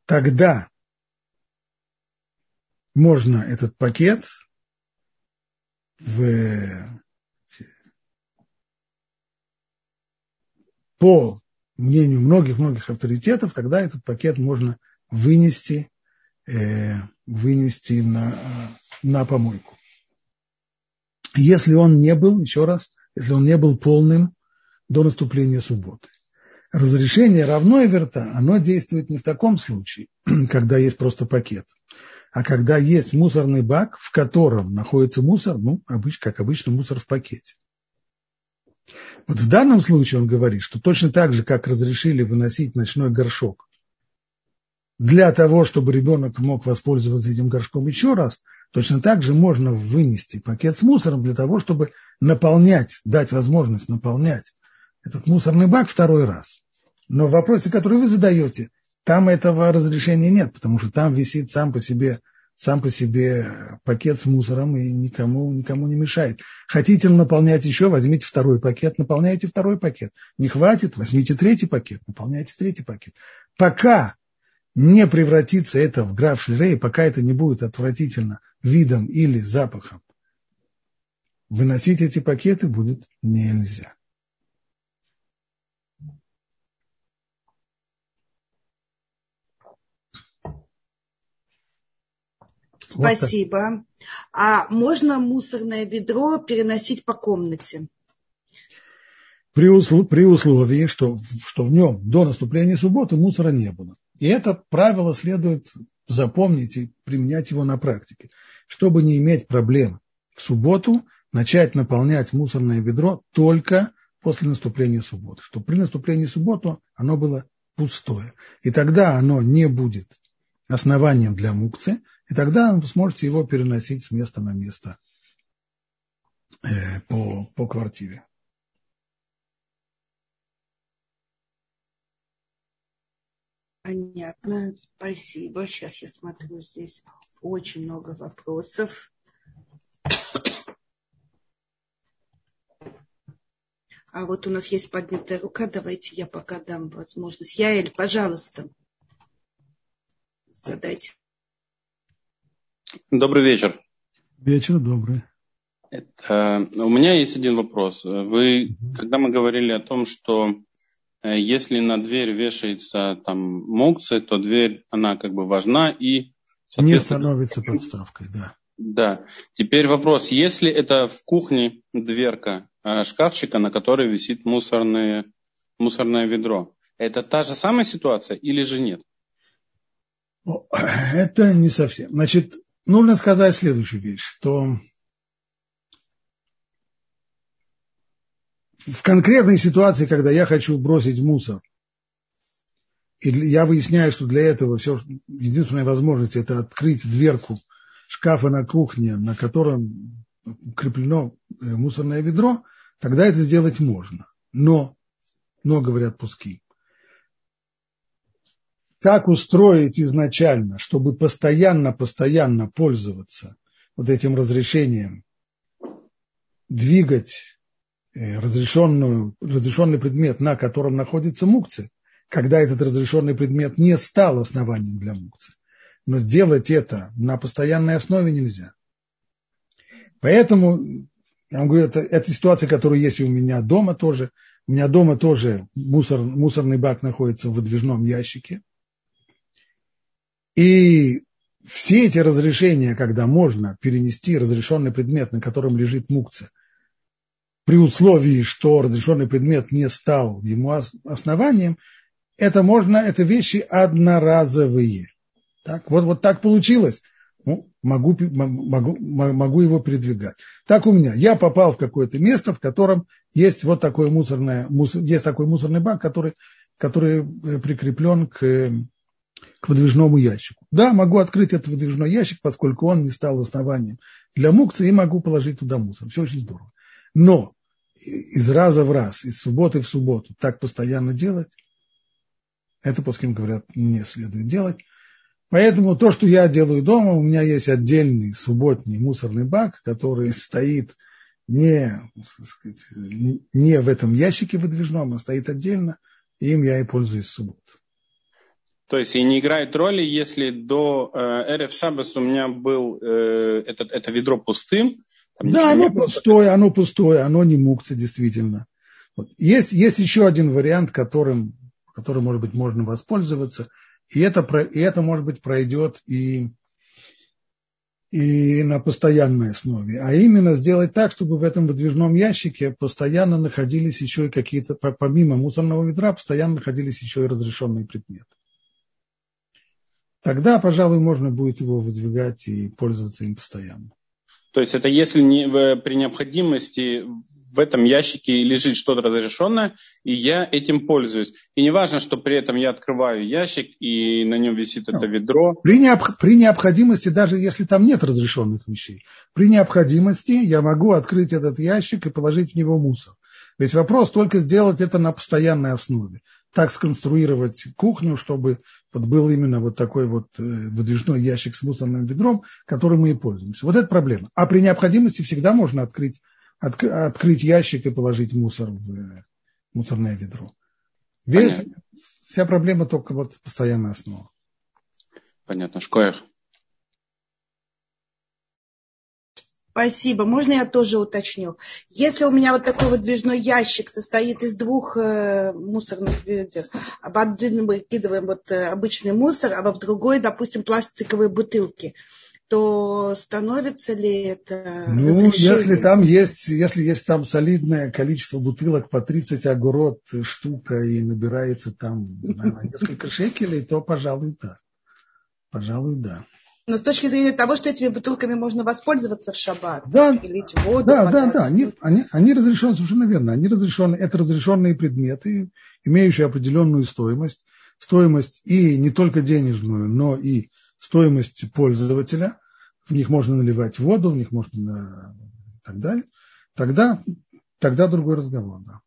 тогда можно этот пакет в, по мнению многих-многих авторитетов, тогда этот пакет можно вынести, э, вынести на, на помойку. Если он не был, еще раз, если он не был полным до наступления субботы. Разрешение равно верта, оно действует не в таком случае, когда есть просто пакет, а когда есть мусорный бак, в котором находится мусор, ну, обычно, как обычно, мусор в пакете. Вот в данном случае он говорит, что точно так же, как разрешили выносить ночной горшок для того, чтобы ребенок мог воспользоваться этим горшком еще раз, точно так же можно вынести пакет с мусором для того, чтобы наполнять, дать возможность наполнять этот мусорный бак второй раз. Но в вопросе, который вы задаете, там этого разрешения нет, потому что там висит сам по себе, сам по себе пакет с мусором и никому, никому не мешает. Хотите наполнять еще, возьмите второй пакет, наполняйте второй пакет. Не хватит, возьмите третий пакет, наполняйте третий пакет. Пока не превратится это в граф шлерей, пока это не будет отвратительно видом или запахом, выносить эти пакеты будет нельзя. Спасибо. А можно мусорное ведро переносить по комнате? При, услов, при условии, что, что в нем до наступления субботы мусора не было. И это правило следует запомнить и применять его на практике. Чтобы не иметь проблем в субботу, начать наполнять мусорное ведро только после наступления субботы. Чтобы при наступлении субботы оно было пустое. И тогда оно не будет основанием для мукцы, и тогда вы сможете его переносить с места на место э, по, по квартире. Понятно, спасибо. Сейчас я смотрю, здесь очень много вопросов. А вот у нас есть поднятая рука. Давайте я пока дам возможность. Яэль, пожалуйста, задайте. Добрый вечер. Вечер добрый. Это, у меня есть один вопрос. Вы, когда мы говорили о том, что Э, если на дверь вешается там мукция, то дверь, она как бы важна и... Не становится подставкой, да. Да. Теперь вопрос, если это в кухне дверка э, шкафчика, на которой висит мусорное, мусорное ведро, это та же самая ситуация или же нет? Это не совсем. Значит, нужно сказать следующую вещь, что в конкретной ситуации, когда я хочу бросить мусор, и я выясняю, что для этого все, единственная возможность это открыть дверку шкафа на кухне, на котором укреплено э, мусорное ведро, тогда это сделать можно. Но, но говорят пуски, как устроить изначально, чтобы постоянно-постоянно пользоваться вот этим разрешением двигать разрешенную, разрешенный предмет, на котором находится мукция, когда этот разрешенный предмет не стал основанием для мукции. Но делать это на постоянной основе нельзя. Поэтому, я вам говорю, это, это ситуация, которая есть и у меня дома тоже. У меня дома тоже мусор, мусорный бак находится в выдвижном ящике. И все эти разрешения, когда можно перенести разрешенный предмет, на котором лежит мукция, при условии, что разрешенный предмет не стал ему основанием, это можно, это вещи одноразовые. Так, вот, вот так получилось. Ну, могу, могу, могу его передвигать. Так у меня. Я попал в какое-то место, в котором есть вот такое мусорное, мусор, есть такой мусорный бак, который, который э, прикреплен к, к выдвижному ящику. Да, могу открыть этот выдвижной ящик, поскольку он не стал основанием для мукции, и могу положить туда мусор. Все очень здорово. Но из раза в раз, из субботы в субботу так постоянно делать, это, по кем говорят, не следует делать. Поэтому то, что я делаю дома, у меня есть отдельный субботний мусорный бак, который стоит не, сказать, не в этом ящике выдвижном, а стоит отдельно, и им я и пользуюсь в субботу. То есть и не играет роли, если до э, РФ Шабас у меня был э, этот, это ведро пустым. Да, оно пустое, оно пустое, оно не мукция, действительно. Вот. Есть, есть еще один вариант, которым, которым, может быть, можно воспользоваться – и это, и это может быть, пройдет и, и на постоянной основе. А именно сделать так, чтобы в этом выдвижном ящике постоянно находились еще и какие-то, помимо мусорного ведра, постоянно находились еще и разрешенные предметы. Тогда, пожалуй, можно будет его выдвигать и пользоваться им постоянно. То есть это если не, при необходимости в этом ящике лежит что-то разрешенное, и я этим пользуюсь. И не важно, что при этом я открываю ящик, и на нем висит это ведро. При, необ, при необходимости, даже если там нет разрешенных вещей, при необходимости я могу открыть этот ящик и положить в него мусор. Ведь вопрос только сделать это на постоянной основе. Так сконструировать кухню, чтобы вот был именно вот такой вот э, выдвижной ящик с мусорным ведром, которым мы и пользуемся. Вот это проблема. А при необходимости всегда можно открыть отк- открыть ящик и положить мусор в э, мусорное ведро. Весь, вся проблема только вот постоянная основа. Понятно. Шкоер. Спасибо. Можно я тоже уточню? Если у меня вот такой вот движной ящик состоит из двух э, мусорных ведер, об один мы выкидываем вот э, обычный мусор, а в другой, допустим, пластиковые бутылки, то становится ли это Ну, если там есть, если есть там солидное количество бутылок по 30 огород штука и набирается там на несколько шекелей, то, пожалуй, да. Пожалуй, да. Но с точки зрения того, что этими бутылками можно воспользоваться в шаббат, да, лить воду. Да, да, да, они, они, они разрешены, совершенно верно. Они разрешены, это разрешенные предметы, имеющие определенную стоимость. Стоимость и не только денежную, но и стоимость пользователя, в них можно наливать воду, в них можно и так далее, тогда, тогда другой разговор. Да.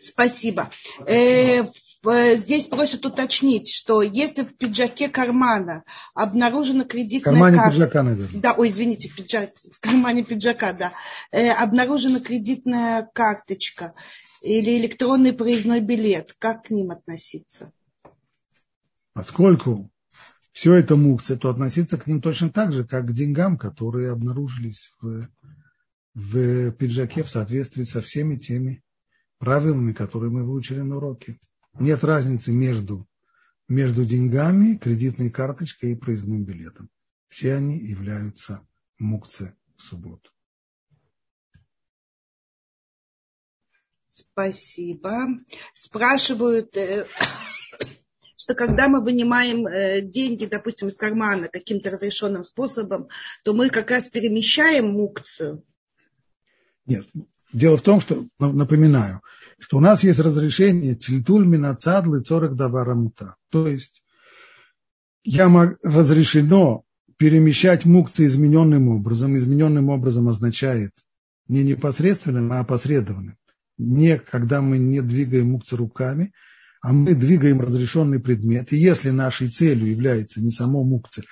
Спасибо. Э, здесь просят уточнить, что если в пиджаке кармана обнаружена кредитная кармане карта... пиджака, наверное. Да, ой, извините, в, пиджак, в кармане пиджака, да. Э, обнаружена кредитная карточка или электронный проездной билет, как к ним относиться? Поскольку все это мукция, то относиться к ним точно так же, как к деньгам, которые обнаружились в, в пиджаке в соответствии со всеми теми правилами, которые мы выучили на уроке. Нет разницы между, между деньгами, кредитной карточкой и проездным билетом. Все они являются мукце в субботу. Спасибо. Спрашивают, э, что когда мы вынимаем э, деньги, допустим, из кармана каким-то разрешенным способом, то мы как раз перемещаем мукцию. Нет, дело в том, что, напоминаю, что у нас есть разрешение тильтуль минацадлы цорок даварамута. То есть я мог, разрешено перемещать мукции измененным образом. Измененным образом означает не непосредственным, а опосредованным. Не когда мы не двигаем мукцы руками, а мы двигаем разрешенный предмет, и если нашей целью является не само мукция,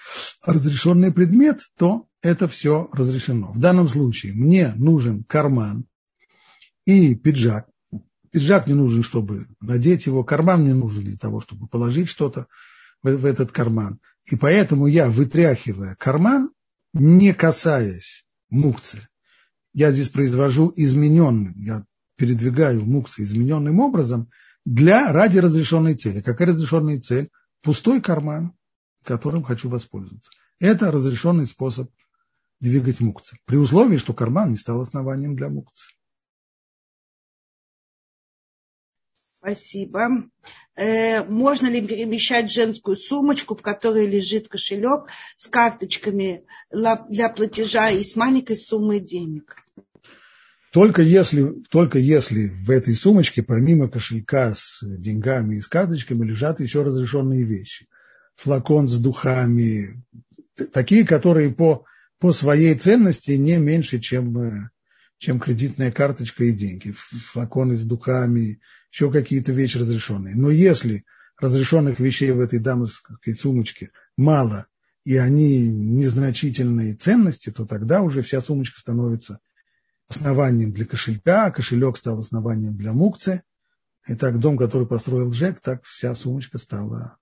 а разрешенный предмет, то это все разрешено. В данном случае мне нужен карман, и пиджак. Пиджак мне нужен, чтобы надеть его, карман мне нужен для того, чтобы положить что-то в, в этот карман. И поэтому я, вытряхивая карман, не касаясь мукцы, я здесь произвожу измененным, я передвигаю мукцы измененным образом для, ради разрешенной цели. Какая разрешенная цель? Пустой карман, которым хочу воспользоваться. Это разрешенный способ двигать мукцы. При условии, что карман не стал основанием для мукцы. Спасибо. Э, можно ли перемещать женскую сумочку, в которой лежит кошелек с карточками для платежа и с маленькой суммой денег? Только если, только если в этой сумочке, помимо кошелька с деньгами и с карточками, лежат еще разрешенные вещи. Флакон с духами, такие, которые по, по своей ценности не меньше, чем, э, чем кредитная карточка и деньги. Флаконы с духами, еще какие-то вещи разрешенные. Но если разрешенных вещей в этой дамской сумочке мало, и они незначительные ценности, то тогда уже вся сумочка становится основанием для кошелька, а кошелек стал основанием для мукцы. И так дом, который построил Джек, так вся сумочка стала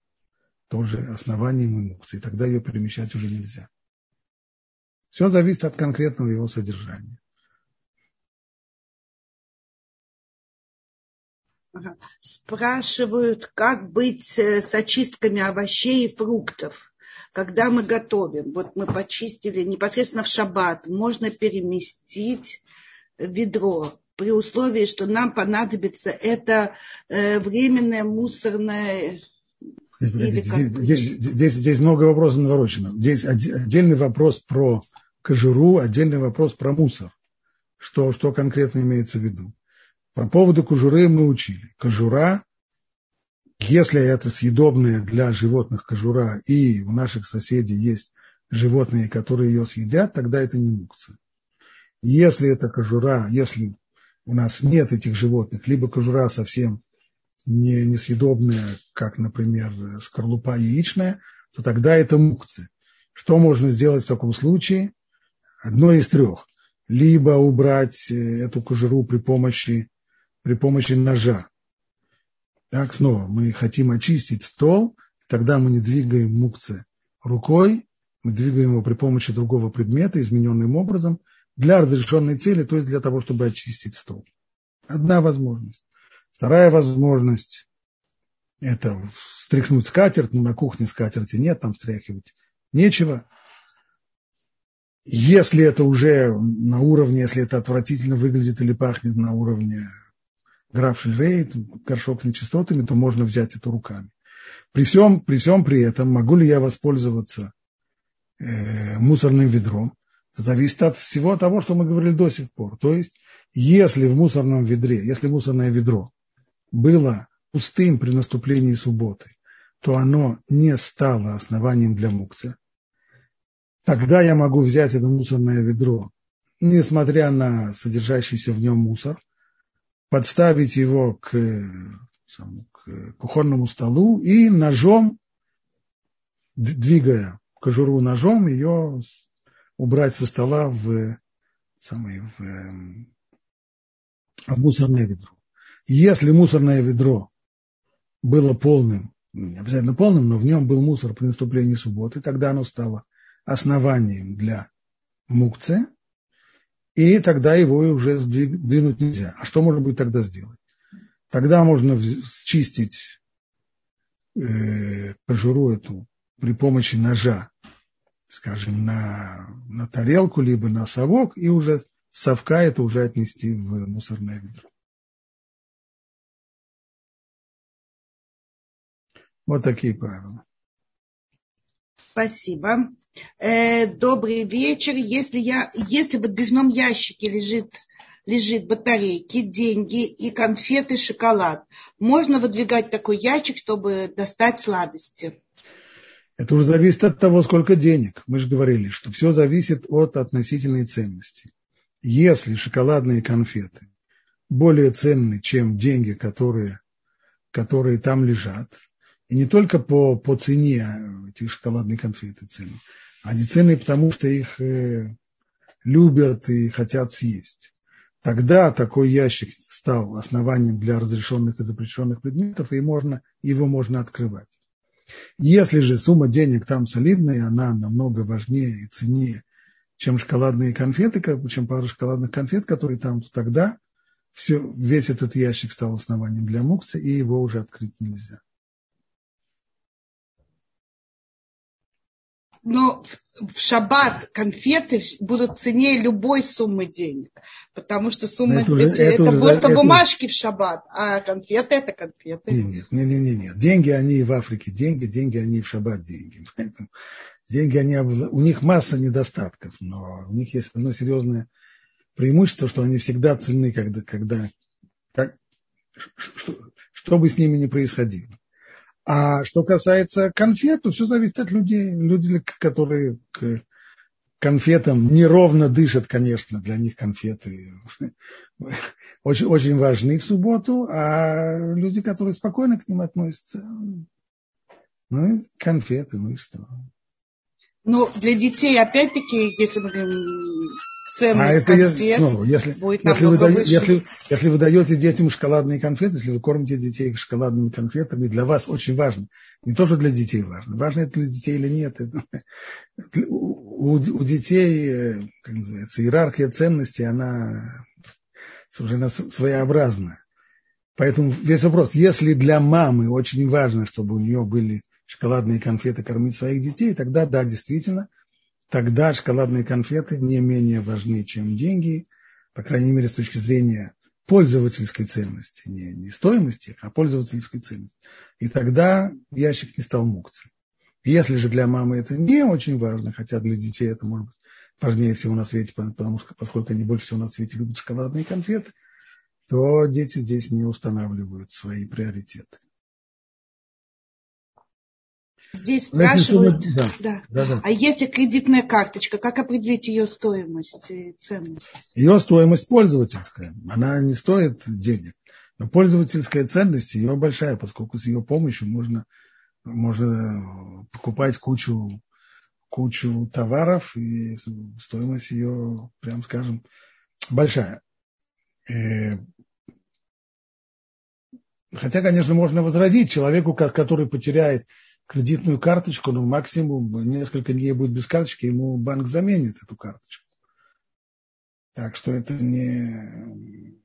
тоже основанием и мукцы. И тогда ее перемещать уже нельзя. Все зависит от конкретного его содержания. Спрашивают, как быть э, с очистками овощей и фруктов, когда мы готовим. Вот мы почистили непосредственно в шаббат. Можно переместить ведро при условии, что нам понадобится это э, временное мусорное Здесь, здесь, здесь, здесь много вопросов наворочено. Здесь отдельный вопрос про кожуру, отдельный вопрос про мусор. Что, что конкретно имеется в виду? По поводу кожуры мы учили. Кожура, если это съедобная для животных кожура, и у наших соседей есть животные, которые ее съедят, тогда это не мукция. Если это кожура, если у нас нет этих животных, либо кожура совсем не, несъедобная, как, например, скорлупа яичная, то тогда это мукцы. Что можно сделать в таком случае? Одно из трех. Либо убрать э, эту кожуру при помощи, при помощи ножа. Так, снова, мы хотим очистить стол, тогда мы не двигаем мукцы рукой, мы двигаем его при помощи другого предмета, измененным образом, для разрешенной цели, то есть для того, чтобы очистить стол. Одна возможность. Вторая возможность – это встряхнуть скатерть, но на кухне скатерти нет, там встряхивать нечего. Если это уже на уровне, если это отвратительно выглядит или пахнет на уровне граф Шильрейт, горшок с нечистотами, то можно взять это руками. При всем, при всем при этом могу ли я воспользоваться э, мусорным ведром? Это зависит от всего того, что мы говорили до сих пор. То есть, если в мусорном ведре, если мусорное ведро было пустым при наступлении субботы, то оно не стало основанием для мукция. Тогда я могу взять это мусорное ведро, несмотря на содержащийся в нем мусор, подставить его к, к кухонному столу и ножом, двигая кожуру ножом, ее убрать со стола в, самый, в, эм, в мусорное ведро. Если мусорное ведро было полным, не обязательно полным, но в нем был мусор при наступлении субботы, тогда оно стало основанием для мукция, и тогда его уже сдвинуть нельзя. А что можно будет тогда сделать? Тогда можно счистить э, кожуру эту при помощи ножа скажем, на, на тарелку, либо на совок, и уже совка это уже отнести в мусорное ведро. Вот такие правила. Спасибо. Э, добрый вечер. Если, я, если в отбежном ящике лежит, лежит батарейки, деньги и конфеты, шоколад, можно выдвигать такой ящик, чтобы достать сладости? Это уже зависит от того, сколько денег. Мы же говорили, что все зависит от относительной ценности. Если шоколадные конфеты более ценны, чем деньги, которые, которые там лежат, и не только по, по цене эти шоколадные конфеты ценны, они ценны потому, что их э, любят и хотят съесть, тогда такой ящик стал основанием для разрешенных и запрещенных предметов, и можно, его можно открывать. Если же сумма денег там солидная, она намного важнее и ценнее, чем шоколадные конфеты, чем пара шоколадных конфет, которые там, тогда все, весь этот ящик стал основанием для мукса, и его уже открыть нельзя. Но в шаббат конфеты будут ценнее любой суммы денег, потому что сумма это, это, это, это просто это, бумажки в шаббат, а конфеты это конфеты. Нет, нет, нет, нет, нет. Деньги они и в Африке, деньги, деньги они и в шаббат деньги. Поэтому деньги они, у них масса недостатков, но у них есть одно серьезное преимущество, что они всегда ценны, когда, когда как, что, что бы с ними ни происходило. А что касается конфет, то все зависит от людей. Люди, которые к конфетам неровно дышат, конечно, для них конфеты очень, очень важны в субботу, а люди, которые спокойно к ним относятся, ну конфеты, ну и что. Ну, для детей, опять-таки, если мы ценность а это конфет ну, если, будет если вы, даете, если, если вы даете детям шоколадные конфеты, если вы кормите детей шоколадными конфетами, для вас очень важно. Не то, что для детей важно. Важно это для детей или нет. Это, у, у детей, э, как называется, иерархия ценностей, она совершенно своеобразна. Поэтому весь вопрос, если для мамы очень важно, чтобы у нее были шоколадные конфеты кормить своих детей, тогда да, действительно – тогда шоколадные конфеты не менее важны, чем деньги, по крайней мере, с точки зрения пользовательской ценности, не, не стоимости, а пользовательской ценности. И тогда ящик не стал мукцией. Если же для мамы это не очень важно, хотя для детей это может быть важнее всего на свете, потому что поскольку они больше всего на свете любят шоколадные конфеты, то дети здесь не устанавливают свои приоритеты. Здесь спрашивают, да, да. Да, да. а если кредитная карточка, как определить ее стоимость и ценность? Ее стоимость пользовательская, она не стоит денег. Но пользовательская ценность ее большая, поскольку с ее помощью можно, можно покупать кучу, кучу товаров, и стоимость ее, прям скажем, большая. Э, хотя, конечно, можно возразить человеку, который потеряет кредитную карточку, ну, максимум несколько дней будет без карточки, ему банк заменит эту карточку. Так что это не...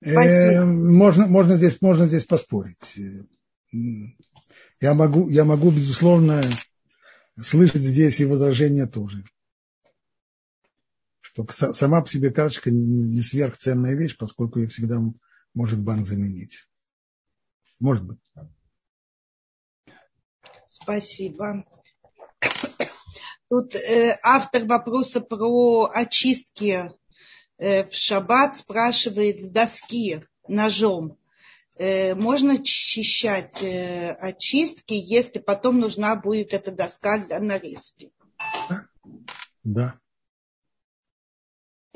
Э, можно, можно, здесь, можно здесь поспорить. Я могу, я могу, безусловно, слышать здесь и возражения тоже. Что сама по себе карточка не, не сверхценная вещь, поскольку ее всегда может банк заменить. Может быть. Спасибо. Тут э, автор вопроса про очистки э, в шаббат спрашивает с доски ножом. Э, можно очищать э, очистки, если потом нужна будет эта доска для нарезки? Да.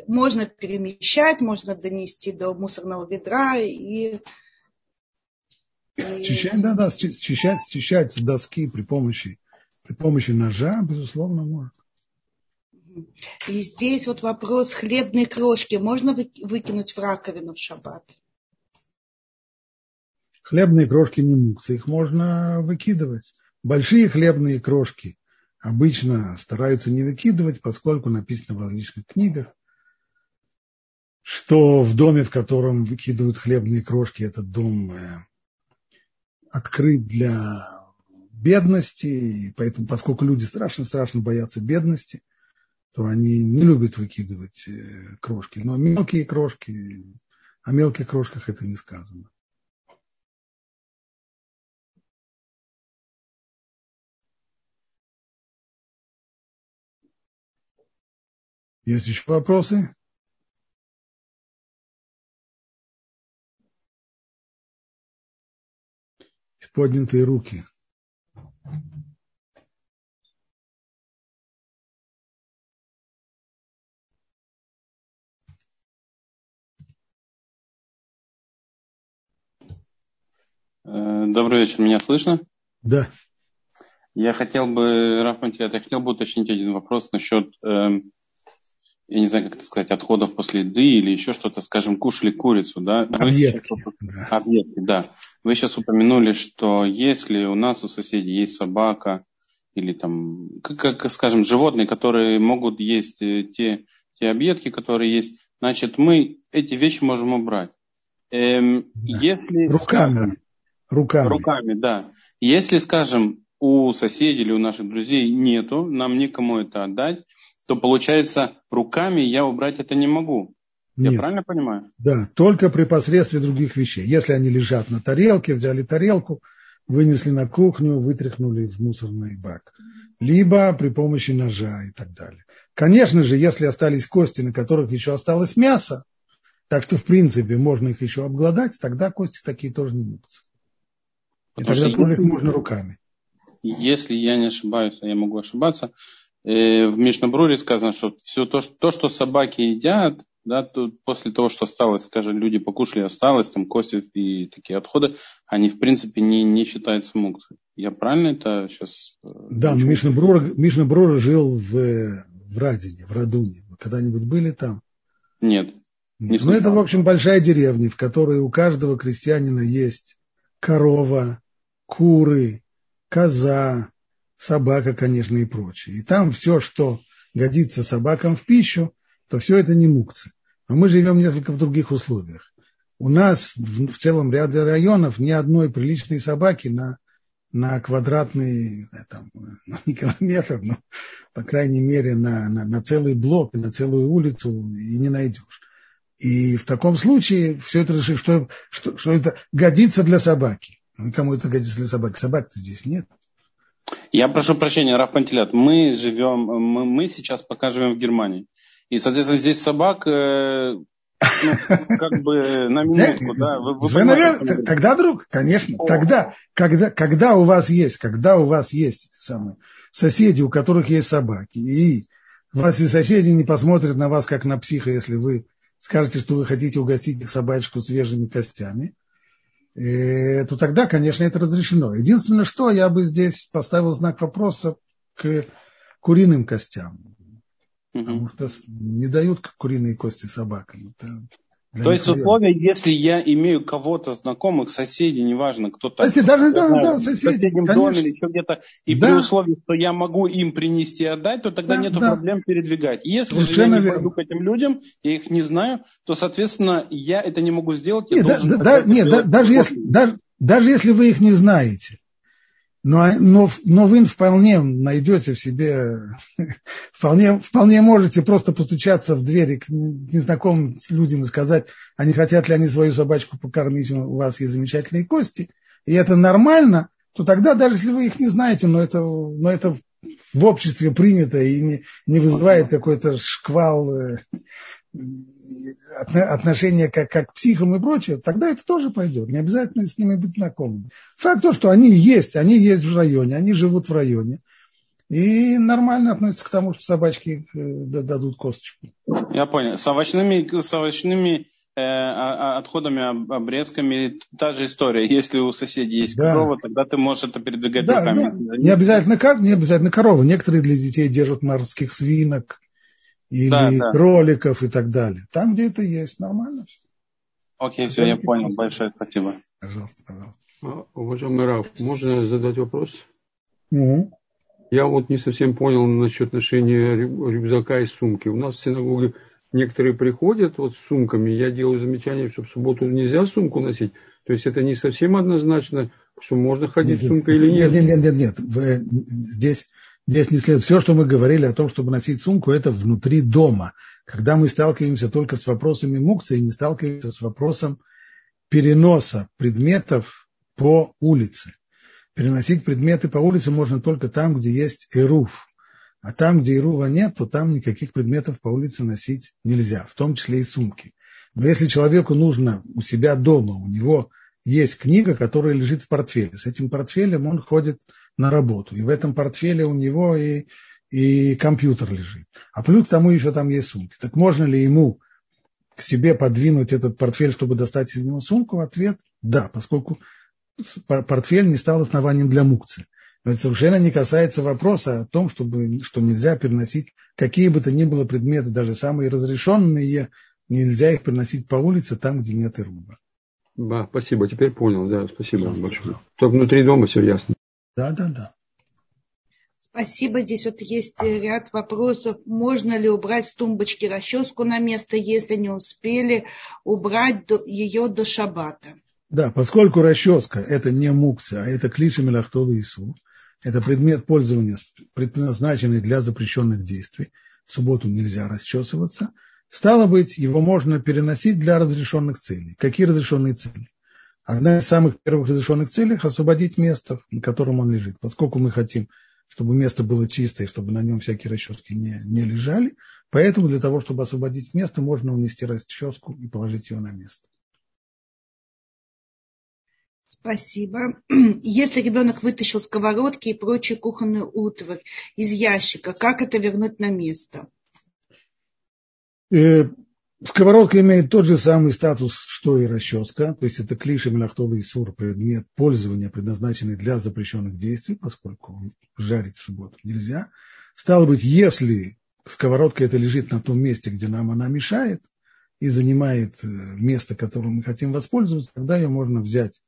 Можно перемещать, можно донести до мусорного ведра и Счищать, да, да, счищать, счищать с доски при помощи, при помощи ножа, безусловно, можно. И здесь вот вопрос хлебной крошки. Можно выкинуть в раковину в шаббат? Хлебные крошки не муксы, их можно выкидывать. Большие хлебные крошки обычно стараются не выкидывать, поскольку написано в различных книгах, что в доме, в котором выкидывают хлебные крошки, этот дом э, открыт для бедности, и поэтому, поскольку люди страшно-страшно боятся бедности, то они не любят выкидывать э, крошки. Но мелкие крошки, о мелких крошках это не сказано. Есть еще вопросы? Поднятые руки. Э, добрый вечер, меня слышно? Да. Я хотел бы, Раф я хотел бы уточнить один вопрос насчет э, я не знаю, как это сказать, отходов после еды или еще что-то, скажем, кушали курицу, да? Объекты. да. Объекты, да. Вы сейчас упомянули, что если у нас у соседей есть собака или там, как, как скажем, животные, которые могут есть э, те, те объедки, которые есть, значит, мы эти вещи можем убрать. Эм. Если, руками. Руками. Руками, да. Если, скажем, у соседей или у наших друзей нету, нам никому это отдать, то получается руками я убрать это не могу. Нет. Я правильно понимаю? Да, только при посредстве других вещей. Если они лежат на тарелке, взяли тарелку, вынесли на кухню, вытряхнули в мусорный бак. Либо при помощи ножа и так далее. Конечно же, если остались кости, на которых еще осталось мясо, так что, в принципе, можно их еще обглодать, тогда кости такие тоже не мутся. И тогда тоже их можно руками. Если я не ошибаюсь, а я могу ошибаться, э, в Мишнабруре сказано, что все то, то, что собаки едят, да, то после того, что осталось, скажем, люди покушали, осталось, там кости и такие отходы, они, в принципе, не, не считаются муктой. Я правильно это сейчас... Э, да, но Мишна Брура, Мишна Брура жил в, в Радине, в Радуне. Вы когда-нибудь были там? Нет. Не ну, это, в общем, большая деревня, в которой у каждого крестьянина есть корова, куры, коза, собака, конечно, и прочее. И там все, что годится собакам в пищу, то все это не мукцы. Но мы живем несколько в других условиях. У нас в, в целом ряде районов ни одной приличной собаки на, на квадратный, там, ну, не километр, но, по крайней мере, на, на, на целый блок, на целую улицу и не найдешь. И в таком случае все это решит, что, что, что это годится для собаки. Ну кому это годится для собаки? Собак-то здесь нет. Я прошу прощения, Раф Пантелят, мы живем, мы, мы сейчас пока живем в Германии. И, соответственно, здесь собак э, ну, как бы на минутку, да. Вы, вы вы, наверное, тогда, друг, конечно, О. тогда, когда, когда у вас есть, когда у вас есть самые соседи, у которых есть собаки, и ваши соседи не посмотрят на вас как на психа, если вы скажете, что вы хотите угостить их собачку свежими костями, э, то тогда, конечно, это разрешено. Единственное, что я бы здесь поставил знак вопроса к куриным костям. Потому что не дают куриные кости собакам. Это то есть условия, если я имею кого-то знакомых, соседей, неважно, кто то Соседи, даже, да, да, соседи, в соседнем конечно. доме или еще где-то, и да. при условии, что я могу им принести и отдать, то тогда да, нет да. проблем передвигать. Если Совершенно же я не пойду к этим людям, я их не знаю, то, соответственно, я это не могу сделать. Я нет, должен да, да, нет да, даже, если, даже, даже если вы их не знаете, но, но, но вы вполне найдете в себе, вполне, вполне можете просто постучаться в двери к незнакомым людям и сказать, а не хотят ли они свою собачку покормить, у вас есть замечательные кости, и это нормально, то тогда, даже если вы их не знаете, но это, но это в обществе принято и не, не вызывает какой-то шквал отношения как, как к психам и прочее, тогда это тоже пойдет. Не обязательно с ними быть знакомыми. Факт то, что они есть, они есть в районе, они живут в районе. И нормально относятся к тому, что собачки э, дадут косточку. Я понял. С овощными, с овощными э, отходами, обрезками та же история. Если у соседей есть да. корова, тогда ты можешь это передвигать да, руками. Да. Не, обязательно, не обязательно корова. Некоторые для детей держат морских свинок, или да, да. кроликов и так далее. Там, где это есть, нормально все. Окей, все, я понял. Большое спасибо. Пожалуйста, пожалуйста. А, уважаемый Раф, можно задать вопрос? Угу. Я вот не совсем понял насчет отношения рюкзака и сумки. У нас в синагоге некоторые приходят вот с сумками. Я делаю замечание, что в субботу нельзя сумку носить. То есть это не совсем однозначно, что можно ходить нет, с сумкой нет, или нет. Нет, нет, нет, нет. Вы, здесь Здесь не следует. Все, что мы говорили о том, чтобы носить сумку, это внутри дома. Когда мы сталкиваемся только с вопросами мукции, не сталкиваемся с вопросом переноса предметов по улице. Переносить предметы по улице можно только там, где есть эруф. А там, где эрува нет, то там никаких предметов по улице носить нельзя, в том числе и сумки. Но если человеку нужно у себя дома, у него есть книга, которая лежит в портфеле. С этим портфелем он ходит на работу. И в этом портфеле у него и, и компьютер лежит. А плюс к тому еще там есть сумки. Так можно ли ему к себе подвинуть этот портфель, чтобы достать из него сумку? Ответ – да, поскольку портфель не стал основанием для мукции. Но это совершенно не касается вопроса о том, чтобы, что нельзя переносить какие бы то ни было предметы, даже самые разрешенные, нельзя их приносить по улице там, где нет ируба. Да, спасибо, теперь понял, да, спасибо вам большое. Только внутри дома все ясно. Да, да, да. Спасибо. Здесь вот есть ряд вопросов. Можно ли убрать с тумбочки расческу на место, если не успели убрать ее до шабата? Да, поскольку расческа – это не мукция, а это клиша мелахтола Ису, это предмет пользования, предназначенный для запрещенных действий. В субботу нельзя расчесываться. Стало быть, его можно переносить для разрешенных целей. Какие разрешенные цели? Одна из самых первых разрешенных целей – освободить место, на котором он лежит. Поскольку мы хотим чтобы место было чистое, чтобы на нем всякие расчески не, не лежали. Поэтому для того, чтобы освободить место, можно унести расческу и положить ее на место. Спасибо. Если ребенок вытащил сковородки и прочие кухонные утварь из ящика, как это вернуть на место? Сковородка имеет тот же самый статус, что и расческа, то есть это клиша мелахтола и сур, предмет пользования, предназначенный для запрещенных действий, поскольку жарить в субботу нельзя. Стало быть, если сковородка это лежит на том месте, где нам она мешает и занимает э, место, которым мы хотим воспользоваться, тогда ее можно взять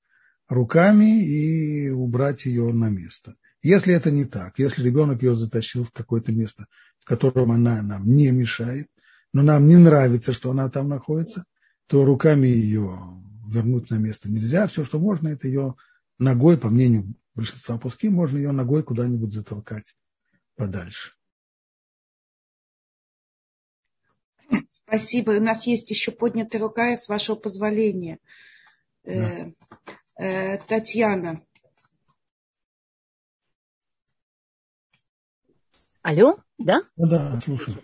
руками и убрать ее на место. Если это не так, если ребенок ее затащил в какое-то место, в котором она нам не мешает, но нам не нравится, что она там находится, то руками ее вернуть на место нельзя. Все, что можно, это ее ногой, по мнению большинства пуски, можно ее ногой куда-нибудь затолкать подальше. Спасибо. У нас есть еще поднятая рука, с вашего позволения. Да. Э, э, Татьяна. Алло, да? Да, слушаю.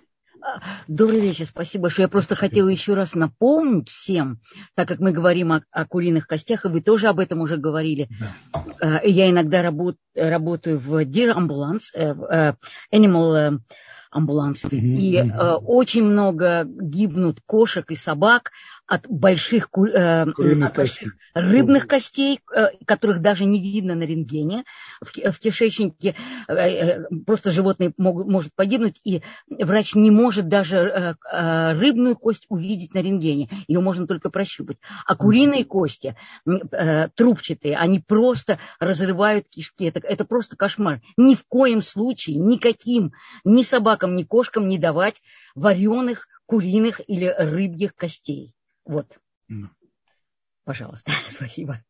Добрый вечер, спасибо большое. Я просто хотела еще раз напомнить всем, так как мы говорим о, о куриных костях, и вы тоже об этом уже говорили. Да. Э, я иногда работ, работаю в Deer Ambulance, э, э, Animal Ambulance, mm-hmm. и очень много гибнут кошек и собак от больших, э, от больших рыбных костей, э, которых даже не видно на рентгене в, в кишечнике. Э, э, просто животное мог, может погибнуть, и врач не может даже э, э, рыбную кость увидеть на рентгене. Ее можно только прощупать. А куриные кости, э, трубчатые, они просто разрывают кишки. Это, это просто кошмар. Ни в коем случае никаким ни собакам, ни кошкам не давать вареных куриных или рыбьих костей. Вот. Пожалуйста, спасибо.